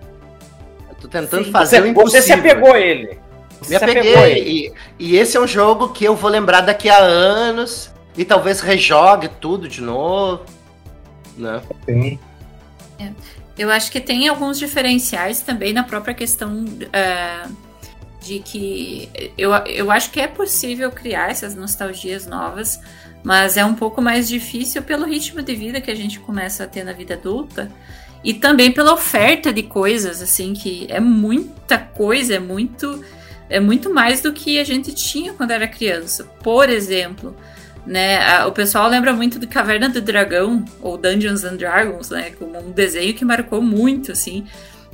Eu tô tentando Sim, fazer você, o impossível. Você se apegou a ele. Você Me apeguei. E, e esse é um jogo que eu vou lembrar daqui a anos e talvez rejogue tudo de novo. Né? Sim. É. Eu acho que tem alguns diferenciais também na própria questão uh, de que eu, eu acho que é possível criar essas nostalgias novas, mas é um pouco mais difícil pelo ritmo de vida que a gente começa a ter na vida adulta e também pela oferta de coisas, assim, que é muita coisa, é muito é muito mais do que a gente tinha quando era criança. Por exemplo, né? O pessoal lembra muito do Caverna do Dragão, ou Dungeons and Dragons, né? Como um desenho que marcou muito, assim,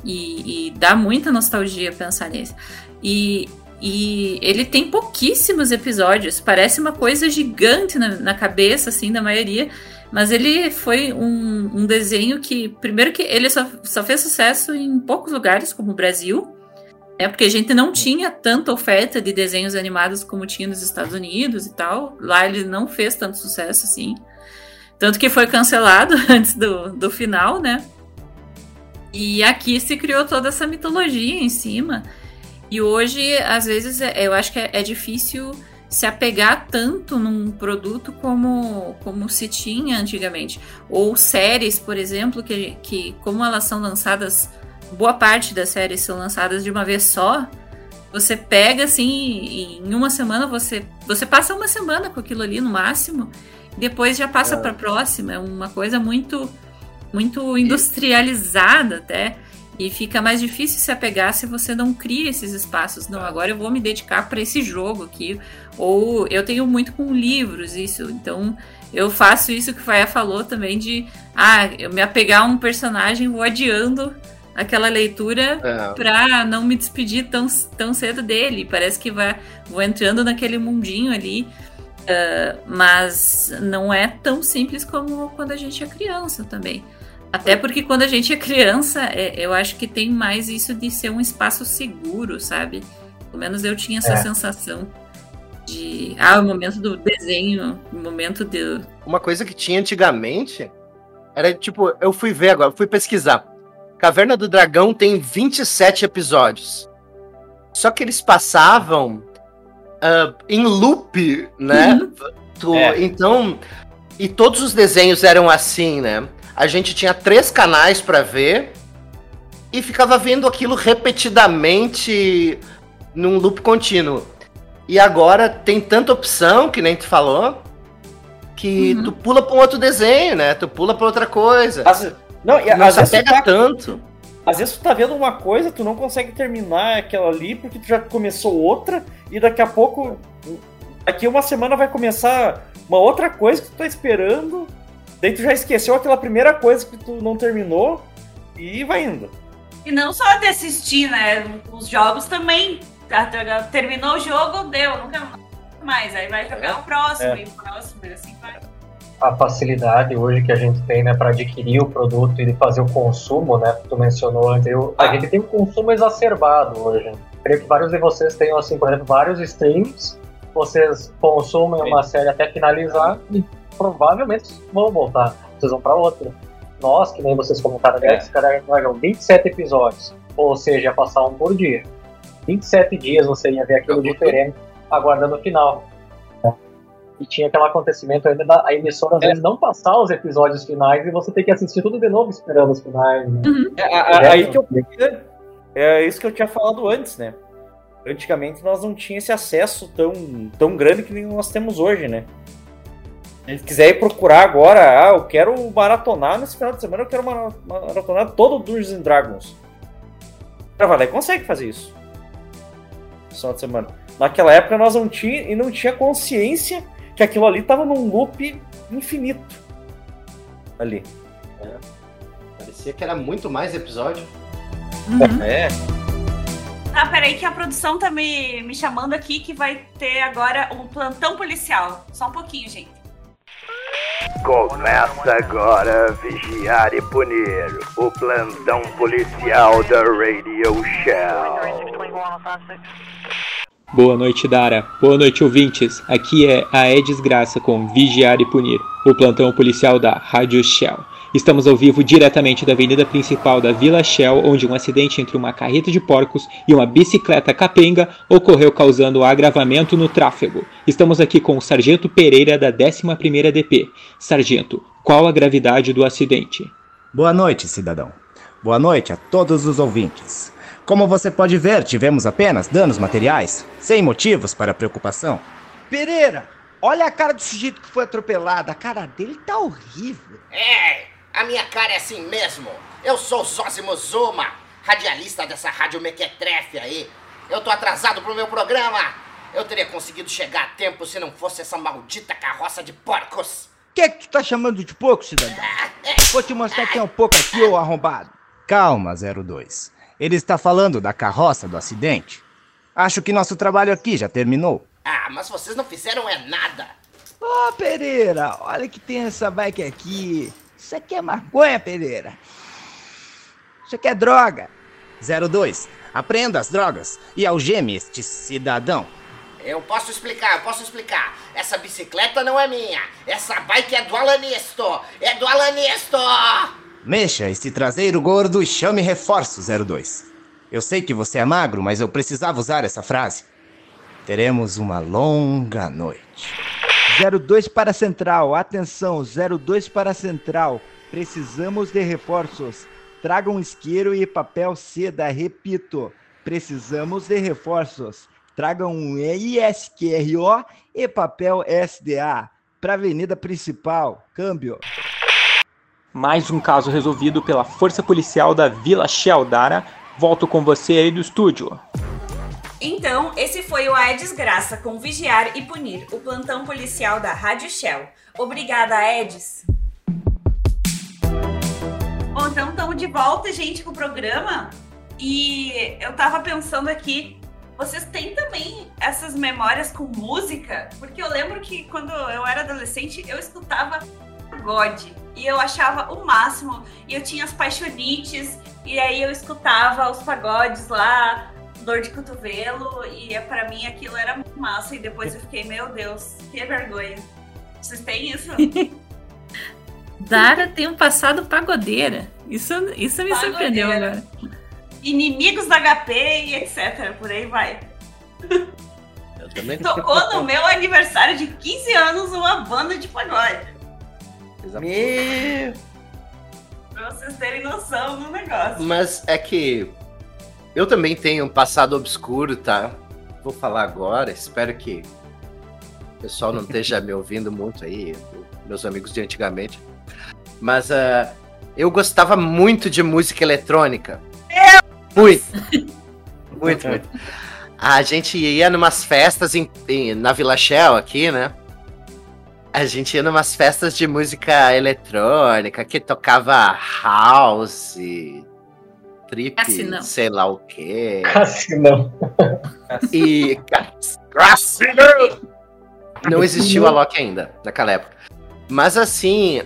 e, e dá muita nostalgia pensar nisso. E, e ele tem pouquíssimos episódios, parece uma coisa gigante na, na cabeça, assim, da maioria, mas ele foi um, um, desenho que, primeiro que ele só, só fez sucesso em poucos lugares, como o Brasil, é porque a gente não tinha tanta oferta de desenhos animados como tinha nos Estados Unidos e tal. Lá ele não fez tanto sucesso assim. Tanto que foi cancelado antes do, do final, né? E aqui se criou toda essa mitologia em cima. E hoje, às vezes, é, eu acho que é, é difícil se apegar tanto num produto como, como se tinha antigamente. Ou séries, por exemplo, que, que como elas são lançadas boa parte das séries são lançadas de uma vez só, você pega assim, em uma semana você você passa uma semana com aquilo ali no máximo depois já passa É. para próxima. É uma coisa muito, muito industrializada até. E fica mais difícil se apegar se você não cria esses espaços. Não, agora eu vou me dedicar para esse jogo aqui. Ou eu tenho muito com livros isso. Então eu faço isso que o Faia falou também de ah, eu me apegar a um personagem, vou adiando aquela leitura É. pra não me despedir tão, tão cedo dele. Parece que vai, vou entrando naquele mundinho ali. ah, mas não é tão simples como quando a gente é criança também. Até porque quando a gente é criança, é- eu acho que tem mais isso de ser um espaço seguro, sabe? Pelo menos eu tinha essa É. sensação de. Ah, o momento do desenho, o momento de. Uma coisa que tinha antigamente era tipo, eu fui ver agora, fui pesquisar. Caverna do Dragão tem 27 episódios. Só que eles passavam ah, em loop, né? Tu- É. Então, e todos os desenhos eram assim, né? A gente tinha três canais pra ver e ficava vendo aquilo repetidamente num loop contínuo. E agora tem tanta opção, que nem tu falou, que Uhum. tu pula pra um outro desenho, né? Tu pula pra outra coisa. Às- não, e não se vezes, tu apega tá, tanto. às vezes tu tá vendo uma coisa, tu não consegue terminar aquela ali porque tu já começou outra e daqui a pouco, daqui uma semana vai começar uma outra coisa que tu tá esperando, daí tu já esqueceu aquela primeira coisa que tu não terminou e vai indo. E não só de assistir, né? Os jogos também. Tá, tá, Terminou o jogo, deu, nunca mais. Aí vai jogar o próximo É. e o próximo, e assim vai. a facilidade hoje que a gente tem, né, para adquirir o produto e de fazer o consumo, né, que tu mencionou antes, eu- a Ah. gente tem um consumo exacerbado hoje. Creio que vários de vocês tenham, assim, por exemplo, vários streams, vocês consumem uma série até finalizar e provavelmente vão voltar, vocês vão para outra. Nós, que nem vocês comentaram, É. né, esse cara Dragão, 27 episódios, ou seja, passar um por dia. 27 dias você ia ver aquilo diferente, aguardando o final. E tinha aquele acontecimento ainda da a emissora às É. vezes não passar os episódios finais e você tem que assistir tudo de novo esperando os finais. Né? É, a- a- aí que eu é isso que eu tinha falado antes, né? Antigamente nós não tínhamos esse acesso tão, tão grande que nem nós temos hoje, né? Se ele quiser ir procurar agora, ah, eu quero maratonar nesse final de semana, eu quero mara- maratonar todo o Dungeons and Dragons. O cara vai lá e consegue fazer isso. No final de semana. Naquela época nós não tinha e não tinha consciência que aquilo ali tava num loop infinito. Ali. Parecia que era muito mais episódio. Uhum. É. Tá, peraí que a produção tá me, me chamando aqui que vai ter agora um plantão policial. Só um pouquinho, gente. Começa agora Vigiar e Punir, o plantão policial da Radio Shell. Boa noite, Dara. Boa noite, ouvintes. Aqui é a É Desgraça com Vigiar e Punir, o plantão policial da Rádio Shell. Estamos ao vivo diretamente da avenida principal da Vila Shell, onde um acidente entre uma carreta de porcos e uma bicicleta capenga ocorreu causando agravamento no tráfego. Estamos aqui com o Sargento Pereira da 11ª DP. Sargento, qual a gravidade do acidente? Boa noite, cidadão. Boa noite a todos os ouvintes. Como você pode ver, tivemos apenas danos materiais, sem motivos para preocupação. Pereira, olha a cara do sujeito que foi atropelado. A cara dele tá horrível. É, a minha cara é assim mesmo. Eu sou Zósimo Zuma, radialista dessa rádio mequetrefe aí. Eu tô atrasado pro meu programa. Eu teria conseguido chegar a tempo se não fosse essa maldita carroça de porcos. O que é que tu tá chamando de pouco, cidadão? Vou te mostrar quem é um pouco aqui, ô arrombado. Calma, 02. Ele está falando da carroça do acidente. Acho que nosso trabalho aqui já terminou. Ah, mas vocês não fizeram é nada. Ô, Pereira, olha que tem essa bike aqui. Isso aqui é maconha, Pereira. Isso aqui é droga. 02. Aprenda as drogas e algeme este cidadão. Eu posso explicar, eu posso explicar. Essa bicicleta não é minha. Essa bike é do Alanisto. É do Alanisto. Mexa este traseiro gordo e chame reforço, 02. Eu sei que você é magro, mas eu precisava usar essa frase. Teremos uma longa noite. 02 para a central, atenção, 02 para a central. Precisamos de reforços. Tragam isqueiro e papel seda, repito. Precisamos de reforços. Tragam um ISQRO e papel SDA. pra avenida principal. Câmbio. Mais um caso resolvido pela Força Policial da Vila Sheldara. Volto com você aí do estúdio. Então, esse foi o A é Desgraça com Vigiar e Punir, o plantão policial da Rádio Shell. Obrigada, Edis. Bom, então estamos de volta, gente, com o programa. E eu tava pensando aqui, vocês têm também essas memórias com música? Porque eu lembro que quando eu era adolescente, eu escutava pagode. E eu achava o máximo. E eu tinha as paixonites. E aí eu escutava os pagodes lá, dor de cotovelo. E é, para mim aquilo era muito massa. E depois eu fiquei, meu Deus, que vergonha. Vocês têm isso? Dara tem um passado pagodeira. Isso, isso me Pagodeira. surpreendeu agora. Inimigos da HP e etc. Por aí vai. Eu também Tocou no meu aniversário de 15 anos uma banda de pagode. Meu... Pra vocês terem noção do negócio. Mas é que eu também tenho um passado obscuro, tá? Vou falar agora, espero que o pessoal não esteja me ouvindo muito aí, meus amigos de antigamente. Mas ah, eu gostava muito de música eletrônica. Muito. Muito, muito. A gente ia numas festas em- em- na Vila Shell aqui, né? A gente ia numas festas de música eletrônica que tocava house, trip, Cassinão. sei lá o quê. Cassinão. E. Cassinão! Não existiu a Loki ainda, naquela época. Mas assim.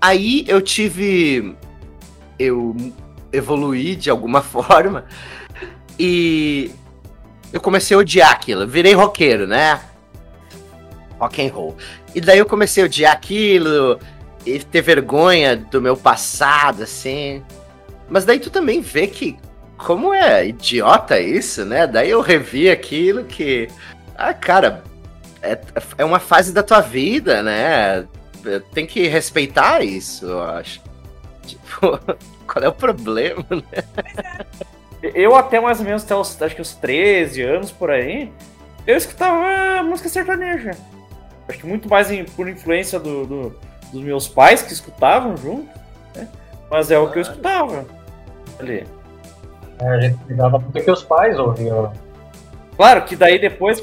Aí eu tive. Eu evoluí de alguma forma. E. Eu comecei a odiar aquilo. Virei roqueiro, né? Rock and roll. E daí eu comecei a odiar aquilo. E ter vergonha do meu passado, assim. Mas daí tu também vê que. Como é idiota isso, né? Daí eu revi aquilo que. Ah, cara, é, é uma fase da tua vida, né? Tem que respeitar isso, eu acho. Tipo, qual é o problema, né? Eu até mais ou menos até os, acho que os 13 anos por aí, eu escutava música sertaneja. Acho que muito mais em- por influência do, do- dos meus pais que escutavam junto, né? Mas é o que eu escutava. Ali. É, a gente cuidava tudo que os pais ouviam. né? Claro que daí depois,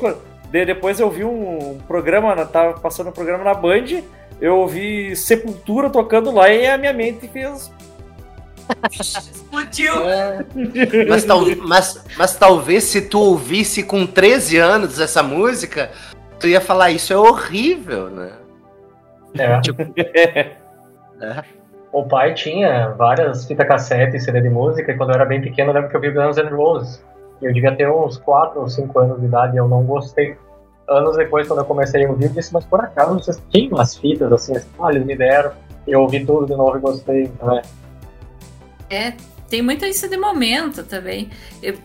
depois eu vi um programa, na- tava passando um programa na Band, eu ouvi Sepultura tocando lá e a minha mente fez. Explodiu. Mas, tal- mas, mas talvez se tu ouvisse com 13 anos essa música, tu ia falar, isso é horrível, né? É. Tipo, É. O pai tinha várias fitas cassete e CD de música, e quando eu era bem pequeno, eu lembro que eu vi Guns N' Roses. E eu devia ter uns 4 ou 5 anos de idade e eu não gostei. Anos depois, quando eu comecei a ouvir, eu disse, mas por acaso vocês tinham umas fitas assim, assim ah, eles me deram. Eu ouvi tudo de novo e gostei. Né? É, tem muito isso de momento também. Eu,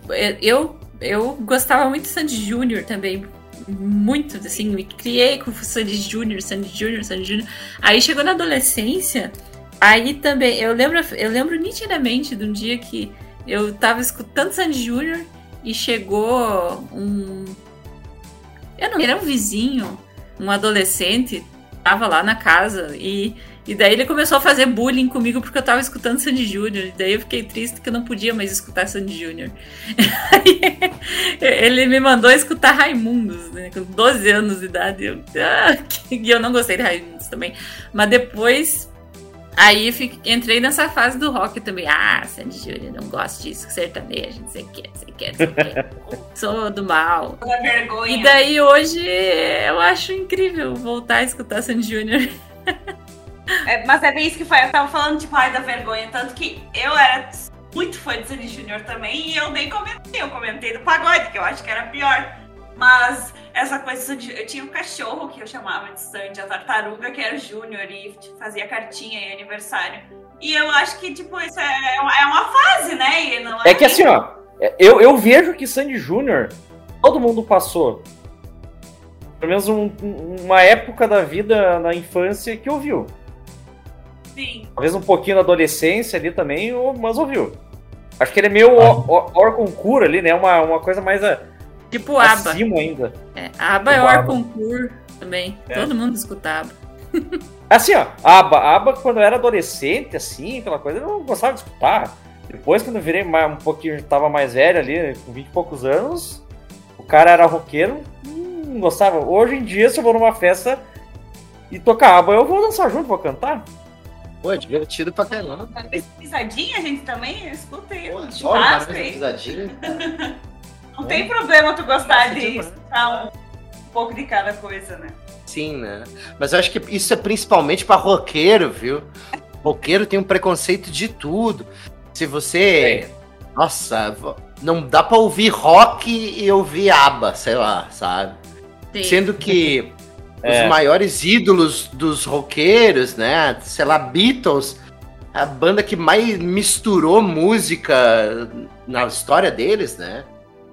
eu, eu gostava muito de Sandy Júnior também. Muito, assim, me criei com Sandy Júnior, Sandy Júnior, Sandy Júnior. Aí chegou na adolescência, aí também, eu lembro, eu lembro nitidamente de um dia que eu tava escutando Sandy Júnior e chegou um. Eu não era um vizinho, um adolescente, tava lá na casa e e daí ele começou a fazer bullying comigo porque eu tava escutando Sandy Júnior. E daí eu fiquei triste que eu não podia mais escutar Sandy Júnior. Ele me mandou escutar Raimundos, né? Com 12 anos de idade. Eu, ah, e eu não gostei de Raimundos também. Mas depois. Aí fiquei- entrei nessa fase do rock também. Ah, Sandy Júnior, não gosto disso, sertanejo, não sei o que, não sei o que, não sei o que. Sou do mal. Da vergonha. E daí hoje eu acho incrível voltar a escutar Sandy Júnior. É, mas é bem isso que foi. Eu tava falando, tipo, ai, da vergonha. Tanto que eu era muito fã de Sandy Júnior também e eu nem comentei. Eu comentei do pagode, que eu acho que era pior. Mas essa coisa, de Sandy- eu tinha um cachorro que eu chamava de Sandy, a tartaruga, que era o Júnior e fazia cartinha em aniversário. E eu acho que, tipo, isso é uma, é uma fase, né? E não É que assim, ó, eu, eu vejo que Sandy Júnior, todo mundo passou. Pelo menos um- um- uma época da vida na infância que ouviu. Sim. Talvez um pouquinho na adolescência ali também, mas ouviu. Acho que ele é meio ó- órgão ali, né? Uma, uma coisa mais a, Tipo ABBA. acima ainda. É, ABBA é o. Arconcur também. É. Todo mundo escutava. Assim, ó, aba, aba quando eu era adolescente, assim, aquela coisa, eu não gostava de escutar. Depois, quando eu virei mais, um pouquinho, tava mais velho ali, com 20 e poucos anos, o cara era roqueiro, hum, não gostava. Hoje em dia, se eu vou numa festa e tocar aba, eu vou dançar junto, vou cantar. Pô, é divertido pra caramba. Pisadinha, a gente também escuta aí. Pô, adoro. Pisadinha. Não tem problema tu gostar Nossa, de escutar um, um pouco de cada coisa, né? Sim, né? Mas eu acho que isso é principalmente pra roqueiro, viu? Roqueiro tem um preconceito de tudo. Se você. Nossa, vo- não dá pra ouvir rock e ouvir aba, sei lá, sabe? Sim. Sendo que É. os maiores ídolos dos roqueiros, né? Sei lá, Beatles, a banda que mais misturou música na história deles, né?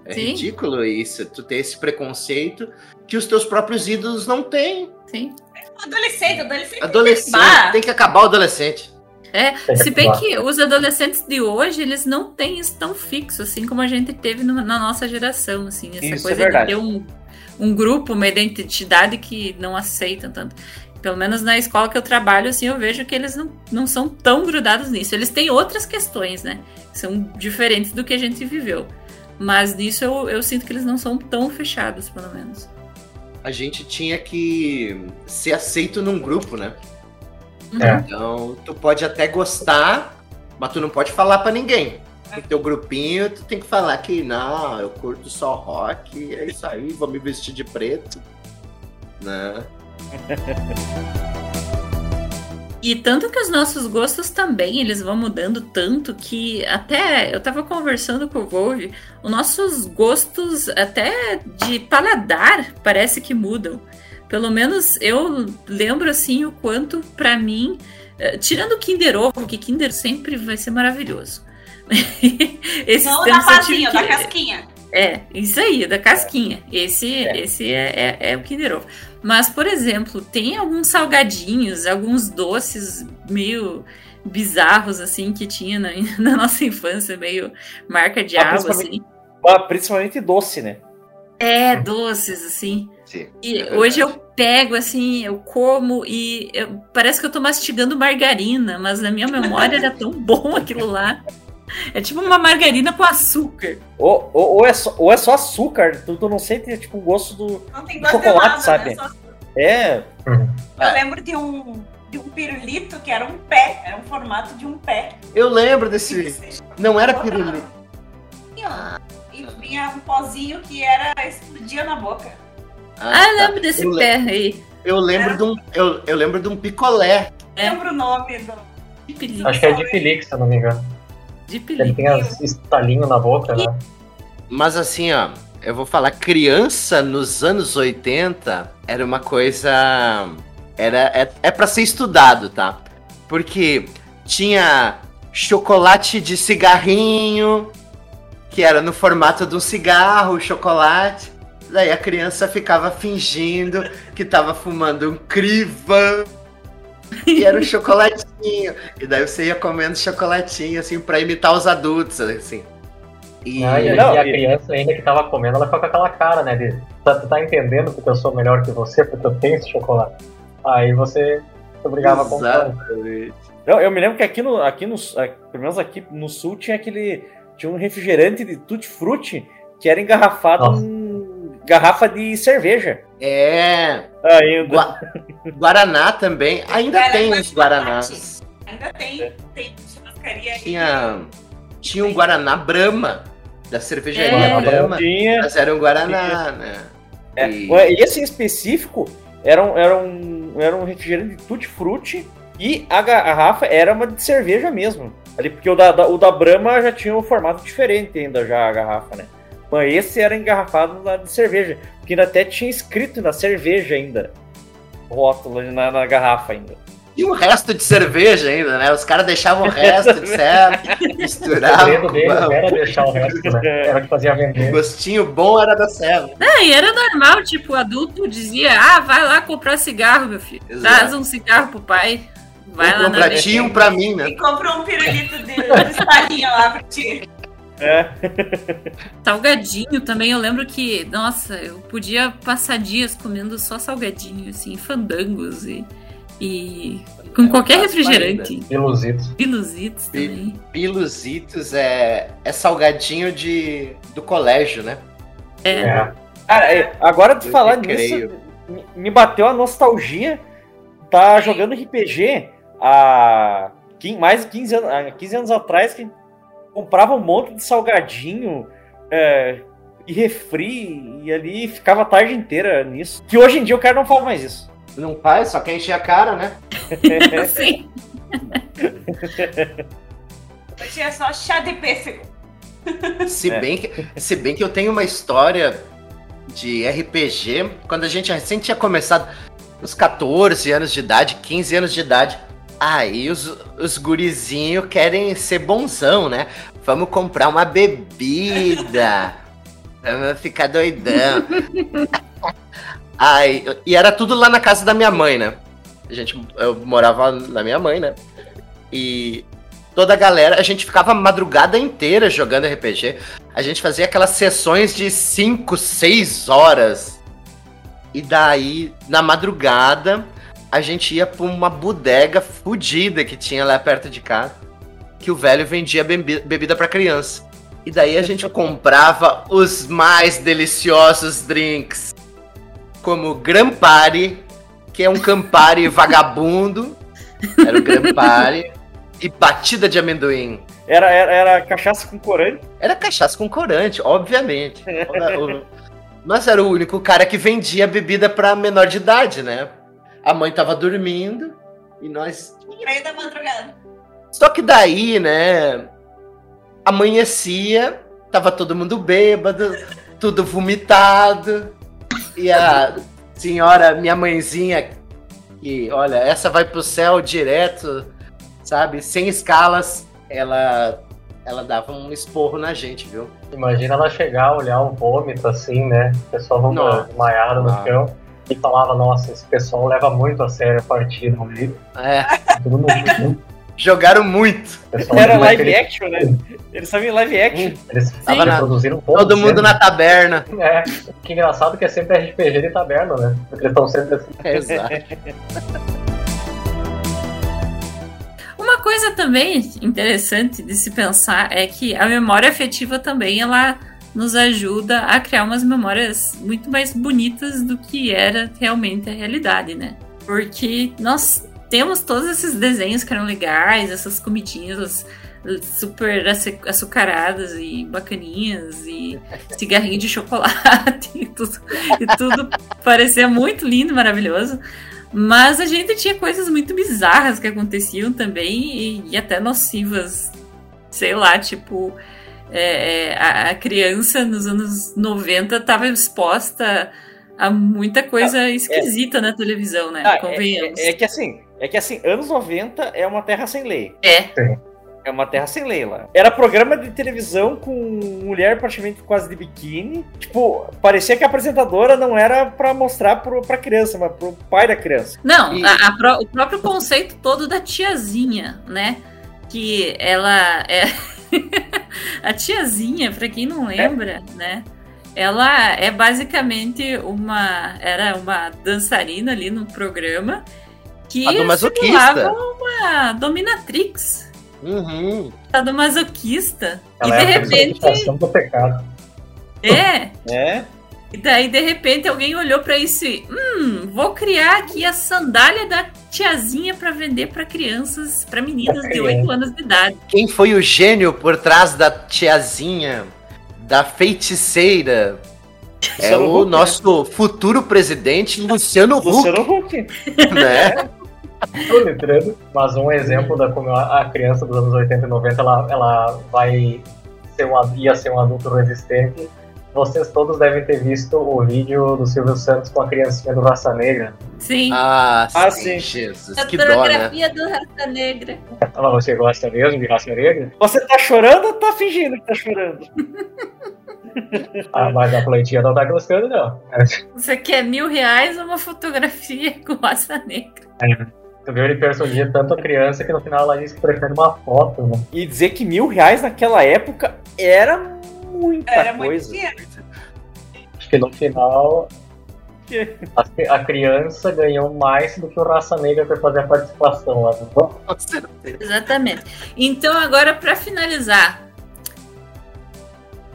É Sim. ridículo isso, tu ter esse preconceito que os teus próprios ídolos não têm. Sim. Adolescente, adolescente. Adolescente, Bah. tem que acabar o adolescente. É, Tem que se bem que os adolescentes de hoje, eles não têm isso tão fixo, assim, como a gente teve no- na nossa geração, assim. Essa Isso é coisa de verdade. ter um, um grupo, uma identidade que não aceitam tanto. Pelo menos na escola que eu trabalho, assim, eu vejo que eles não, não são tão grudados nisso. Eles têm outras questões, né? que São diferentes do que a gente viveu. Mas nisso eu, eu sinto que eles não são tão fechados, pelo menos. A gente tinha que ser aceito num grupo, né? É. Então, tu pode até gostar, mas tu não pode falar pra ninguém. No teu grupinho, tu tem que falar que não, eu curto só rock, é isso aí, vou me vestir de preto. Né? E tanto que os nossos gostos também, eles vão mudando tanto que até eu tava conversando com o Volve, os nossos gostos até de paladar parece que mudam. Pelo menos eu lembro assim o quanto pra mim, eh, tirando o Kinder Ovo, que Kinder sempre vai ser maravilhoso. Esses Não da fazinha, que- da casquinha. é, isso aí, da casquinha. Esse é, esse é, é, é o Kinder Ovo. Mas, por exemplo, tem alguns salgadinhos, alguns doces meio bizarros, assim, que tinha na, na nossa infância, meio marca de Ah, água, assim. Ah, Principalmente doce, né? É, doces, assim. Sim. E é hoje eu pego, assim, eu como e eu- parece que eu tô mastigando margarina, mas na minha memória era tão bom aquilo lá. É tipo uma margarina com açúcar. Ou, ou, ou é, só, ou é só açúcar, tu, tu não sente tipo o gosto do. Não tem gosto de Chocolate, nada, sabe? né? É. Eu lembro de um, de um pirulito que era um pé, era um formato de um pé. Eu lembro desse. Não era pirulito. E, vinha um pozinho que era explodia na boca. Ah, eu tá. lembro desse Eu le- pé aí. Eu lembro de um. Eu, eu lembro de um picolé. É. Lembro o nome do. Acho que é de Felix, se eu não me engano. De Ele Pilix. tem as estalinhos na boca, né? Mas assim, ó, eu vou falar, criança nos anos 80 era uma coisa. Era, é, é para ser estudado, tá? Porque tinha chocolate de cigarrinho, que era no formato de um cigarro, o chocolate. Daí a criança ficava fingindo que tava fumando um crivan. E era um chocolatinho. E daí você ia comendo chocolatinho, assim, pra imitar os adultos, assim. E... Ah, e, Não, e a e- criança ainda que tava comendo, ela ficou com aquela cara, né? De, tá, tu tá entendendo porque eu sou melhor que você, porque eu tenho esse chocolate. Aí você se obrigava a comprar. Exatamente. Eu, eu me lembro que aqui no, aqui no. Pelo menos aqui no sul tinha aquele. Tinha um refrigerante de tutti frutti que era engarrafado Nossa. em garrafa de cerveja. É. Ainda. Gua- Guaraná também. Ainda Era tem mais uns Guaranás. Ainda tem, tem churrascaria aí. Tinha, tinha um Guaraná Brahma, da cervejaria É. Brahma. Tinha. Mas era um Guaraná, né? É, E- esse em específico era um, era um, era um refrigerante de tutti frutti e a garrafa era uma de cerveja mesmo. Ali, porque o da, da- o da Brahma já tinha um formato diferente ainda já a garrafa, né? Mas esse era engarrafado na de cerveja, porque ainda até tinha escrito na cerveja ainda. Rótulo na, na garrafa ainda. E um resto de cerveja ainda, né? Os caras deixavam o resto de certo, O misturavam. deles com- era deixar o resto, né? Era o que fazia O vender. gostinho bom era da Serra. Não, e era normal, tipo, o adulto dizia, ah, vai lá comprar cigarro, meu filho. Exato. Traz um cigarro pro pai. Vai lá Um na ti e um pra mim, né? E comprou um pirulito de, de estalinha lá pra ti. É. Salgadinho também, eu lembro que, nossa, eu podia passar dias comendo só salgadinho, assim, fandangos e. e com qualquer faço refrigerante. Ilusitos. Biluzitos também. Piluzitos é, é salgadinho de, do colégio, né? É. É. Cara, é, agora de Eu falar nisso, me- me bateu a nostalgia. Tá jogando RPG há mais de 15 anos, há 15 anos atrás, que comprava um monte de salgadinho é, e refri, e ali ficava a tarde inteira nisso. Que hoje em dia o cara não fala mais isso. Não faz, só quer encher a cara, né? Sim. Hoje é só chá de pêssego. Se, É. bem que, se bem que eu tenho uma história de RPG, quando a gente recém tinha começado, uns 14 anos de idade, 15 anos de idade, aí os, os gurizinhos querem ser bonzão, né? Vamos comprar uma bebida, vamos ficar doidão. Aí, e era tudo lá na casa da minha mãe, né? A gente, eu morava na minha mãe, né? E toda a galera, a gente ficava a madrugada inteira jogando RPG. A gente fazia aquelas sessões de 5, 6 horas. E daí, na madrugada, a gente ia pra uma bodega fodida que tinha lá perto de casa. Que o velho vendia bebi- bebida pra criança. E daí a gente comprava os mais deliciosos drinks. Como Grampari, que é um Campari vagabundo. Era o Grampari. e batida de amendoim. Era, era, era cachaça com corante. Era cachaça com corante, obviamente. Nós era o único cara que vendia bebida pra menor de idade, né? A mãe tava dormindo e nós. Meio da madrugada. Só que daí, né? Amanhecia, tava todo mundo bêbado, tudo vomitado. E a senhora, minha mãezinha, que, olha, essa vai pro céu direto, sabe? Sem escalas, ela, ela dava um esporro na gente, viu? Imagina ela chegar, olhar o vômito assim, né? O pessoal desmaiado no Não. chão e falava, nossa, esse pessoal leva muito a sério a partida. É, Todo mundo, jogaram muito. Era é live eles- action, né? Eles estavam em live action. Eles Tava na- reproduziram Todo mundo na taberna. É, que engraçado que é sempre RPG de taberna, né? Porque eles estão sempre assim. Exato. Uma coisa também interessante de se pensar é que a memória afetiva também ela nos ajuda a criar umas memórias muito mais bonitas do que era realmente a realidade, né? Porque nós temos todos esses desenhos que eram legais, essas comidinhas super açucaradas e bacaninhas e cigarrinho de chocolate e tudo, e tudo parecia muito lindo, maravilhoso. Mas a gente tinha coisas muito bizarras que aconteciam também e, e até nocivas. Sei lá, tipo, é, é, a, a criança nos anos 90 estava exposta a muita coisa esquisita na televisão, né? Ah, é- Convenhamos. é, é que assim, é que assim, anos 90 é uma terra sem lei. É. É uma terra sem lei lá. Era programa de televisão com mulher praticamente quase de biquíni. Tipo, parecia que a apresentadora não era pra mostrar pro, pra criança, mas pro pai da criança. Não, E- a- a pró- o próprio conceito todo da tiazinha, né? Que ela é. a tiazinha, pra quem não lembra, né? Ela é basicamente uma. Era uma dançarina ali no programa que simulava uma dominatrix. Uhum. Sadomasoquista. Ela e é de a repente. do pecado. É, É? E daí, de repente, alguém olhou pra isso e. Hum, vou criar aqui a sandália da tiazinha pra vender pra crianças, pra meninas de 8 anos de idade. Quem foi o gênio por trás da tiazinha, da feiticeira? É Luciano o Huck, né? nosso futuro presidente, Luciano Huck, Luciano Huck. né? Tô lembrando, Mas um exemplo da como a criança dos anos 80 e 90 ela, ela vai ser um, ia ser um adulto resistente. Vocês todos devem ter visto o vídeo do Silvio Santos com a criancinha do Raça Negra. Sim. Ah, Ah, sim, sim. Jesus, a que dó, né? fotografia do Raça Negra. Ah, mas você gosta mesmo de Raça Negra? Você tá chorando ou tá fingindo que tá chorando? Ah, mas a plantinha não tá gostando, não. Você quer mil reais ou uma fotografia com Raça Negra? Tu viu, ele personagia tanto a criança que no final ela disse que prefere uma foto, né? E dizer que mil reais naquela época era muita Era muito coisa. Acho que no final a, a criança ganhou mais do que o Raça Negra por fazer a participação lá. Exatamente. Então, agora, pra finalizar,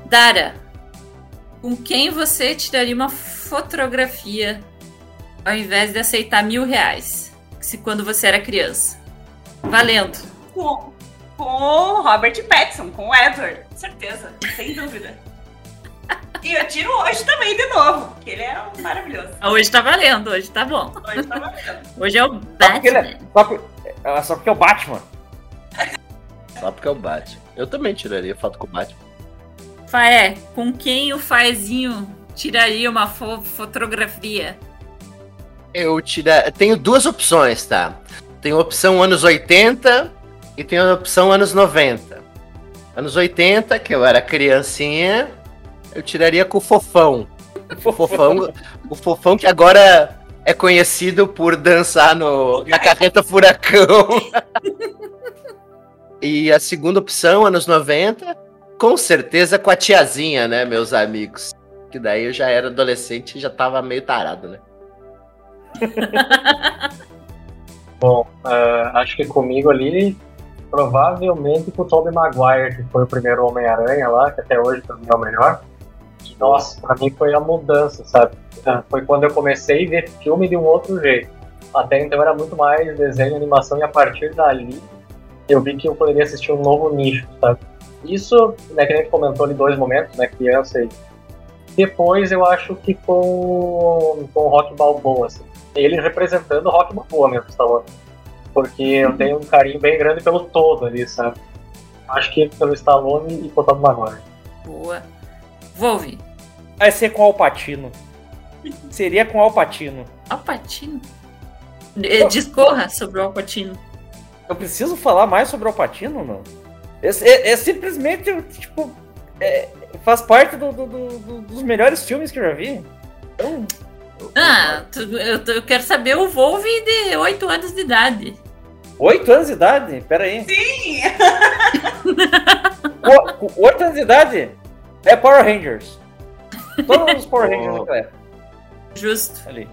Dara, com quem você tiraria uma fotografia ao invés de aceitar mil reais? Se quando você era criança. Valendo. Com, com o Robert Pattinson, com o Edward. Certeza, sem dúvida. E eu tiro hoje também de novo, que ele é um maravilhoso. Hoje tá valendo, hoje tá bom. Hoje tá valendo. Hoje é o Só porque, ele Batman. é, só, é, só porque é o Batman. Só porque é o Batman. Eu também tiraria foto com o Batman. Faé, com quem o Faezinho tiraria uma fo- fotografia? Eu tira... tenho duas opções, tá? Tenho a opção anos 80 e tenho a opção anos 90. Anos 80, que eu era criancinha, eu tiraria com o Fofão. O Fofão, o Fofão que agora é conhecido por dançar no, na carreta furacão. e a segunda opção, anos 90, com certeza com a tiazinha, né, meus amigos? Que daí eu já era adolescente e já tava meio tarado, né? Bom, ah, acho que comigo ali, provavelmente com o Tobey Maguire, que foi o primeiro Homem-Aranha lá, que até hoje pra mim é o melhor. Nossa, pra mim foi a mudança, sabe? Ah, Foi quando eu comecei a ver filme de um outro jeito. Até então era muito mais desenho, animação, e a partir dali eu vi que eu poderia assistir um novo nicho, sabe? Isso, né, que a gente comentou ali dois momentos, né, criança e... Depois eu acho que com, com o Rock Balboa, assim ele representando o rock balboa mesmo, Stallone. Porque eu tenho um carinho bem grande pelo todo ali, sabe? Acho que pelo Stallone e pelo Tom Maguire. Boa. Volve. Vai ser com o Alpatino. Seria com o Alpatino. Alpatino? Eh, Discorra sobre o Alpatino. Eu preciso falar mais sobre o Alpatino, não? É, é- é simplesmente, tipo, é- faz parte do- do- do- do- dos melhores filmes que eu já vi. Então, Ah, eu, eu quero saber o Volve de 8 anos de idade. Oito anos de idade? Pera aí. Sim! Oito anos de idade? É Power Rangers. Todos os Power Rangers Oh. naquela época. Justo, Ali.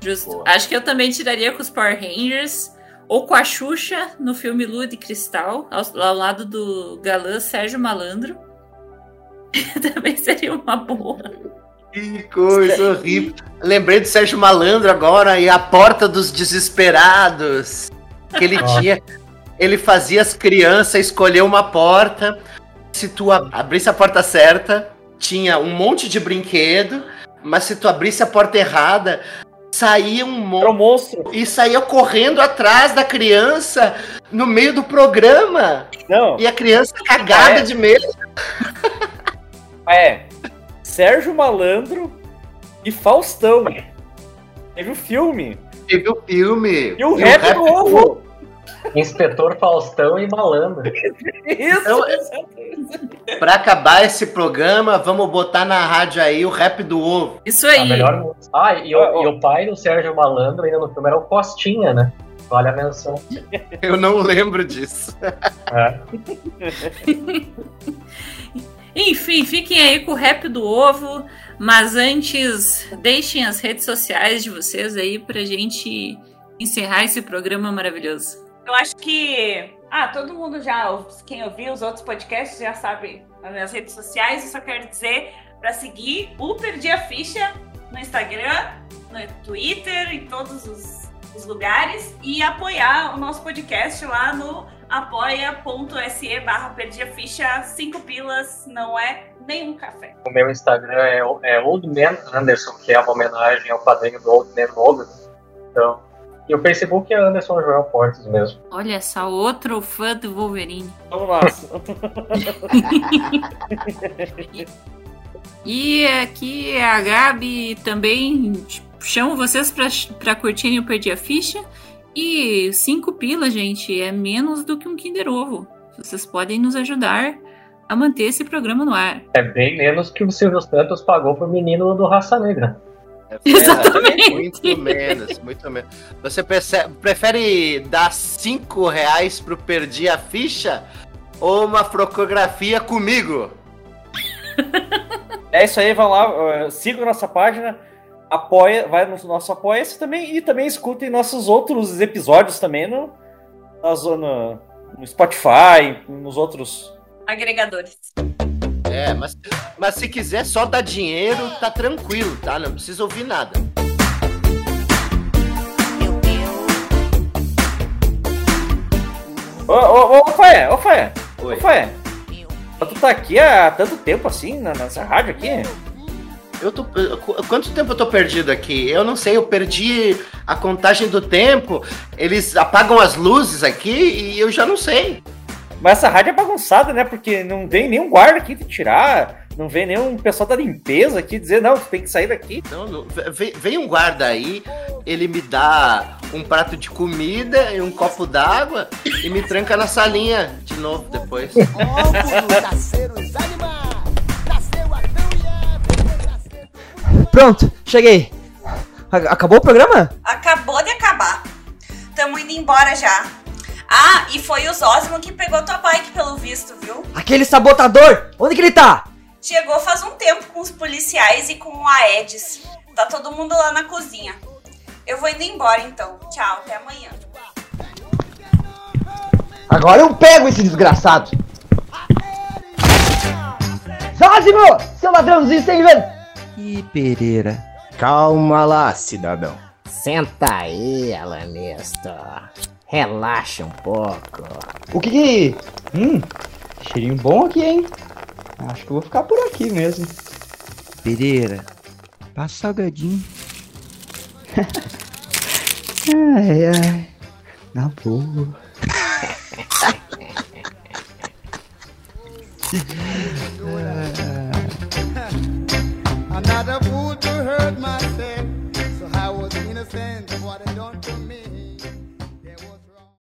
justo. Boa. Acho que eu também tiraria com os Power Rangers ou com a Xuxa no filme Lua de Cristal, ao, ao lado do galã Sérgio Malandro. também seria uma boa. Que coisa horrível. Lembrei do Sérgio Malandro agora e a porta dos desesperados. Que ele Nossa. tinha. Ele fazia as crianças escolher uma porta. Se tu ab- abrisse a porta certa, tinha um monte de brinquedo. Mas se tu abrisse a porta errada, saía um Era um monstro. E saía correndo atrás da criança no meio do programa. Não, E a criança cagada É. de medo. é. Sérgio Malandro e Faustão. Teve o filme. Teve o filme. E o rap do ovo. Inspetor Faustão e Malandro. Isso. Então, Pra acabar esse programa, vamos botar na rádio aí o rap do ovo. Isso A aí. melhor música. Ah, e, o, Ó, ó. e o pai do Sérgio Malandro ainda no filme era o Costinha, né? Vale a menção. Eu não lembro disso. É. Enfim, fiquem aí com o rap do ovo. Mas antes, deixem as redes sociais de vocês aí pra gente encerrar esse programa maravilhoso. Eu acho que. Ah, todo mundo já. Quem ouviu os outros podcasts já sabe as minhas redes sociais. Eu só quero dizer para seguir o Perdi a Ficha no Instagram, no Twitter, em todos os, os lugares. E apoiar o nosso podcast lá no apoia.se barra Perdi a Ficha. Cinco pilas não é nenhum café. O meu Instagram é, é Old Man Anderson, que é uma homenagem ao padrinho do Old Man Logan. Então, e o Facebook é Anderson Joel Portes mesmo. Olha só, outro fã do Wolverine. Vamos lá. E aqui é a Gabi também chamo vocês pra, pra curtirem o Perdi a Ficha. E cinco pilas, gente, é menos do que um Kinder Ovo. Vocês podem nos ajudar a manter esse programa no ar. É bem menos que o Silvio Santos pagou pro menino do Raça Negra. Exatamente. Muito menos, muito menos. Você perce- prefere dar 5 reais pro Perdi a Ficha? ou uma frocografia comigo. É isso aí, vão lá, uh, sigam nossa página, apoia, vai no nosso apoia-se também e também escutem nossos outros episódios também no, na zona, no Spotify, nos outros. Agregadores. É, mas, mas se quiser só dar dinheiro, tá tranquilo, tá? Não precisa ouvir nada. Ô, ô, ô, Faé, ô, Oi. ô, Tu tá aqui há tanto tempo assim, na- nessa rádio aqui? Eu tô. Quanto tempo eu tô perdido aqui? Eu não sei, eu perdi a contagem do tempo. Eles apagam as luzes aqui e eu já não sei. Mas essa rádio é bagunçada, né? Porque não vem nenhum guarda aqui te tirar, não vem nenhum pessoal da limpeza aqui dizer, não, tu tem que sair daqui. Não, não- vem, vem um guarda aí, ele me dá um prato de comida e um copo d'água e me tranca na salinha de novo depois. Pronto, cheguei. Acabou o programa? Acabou de acabar. Tamo indo embora já. Ah, e foi o Zósimo que pegou tua bike pelo visto, viu? Aquele sabotador! Onde que ele tá? Chegou faz um tempo com os policiais e com o Aedes. Tá todo mundo lá na cozinha. Eu vou indo embora então. Tchau, até amanhã. Agora eu pego esse desgraçado! Zózimo! Seu ladrãozinho sem ver... Ih, Pereira. Calma lá, cidadão. Senta aí, Alanisto. Relaxa um pouco. O que que... é? Hum, cheirinho bom aqui, hein? Acho que vou ficar por aqui mesmo. Pereira, passa salgadinho. ai, ai. Na boa. Another fool to hurt myself. So I was innocent, what I don't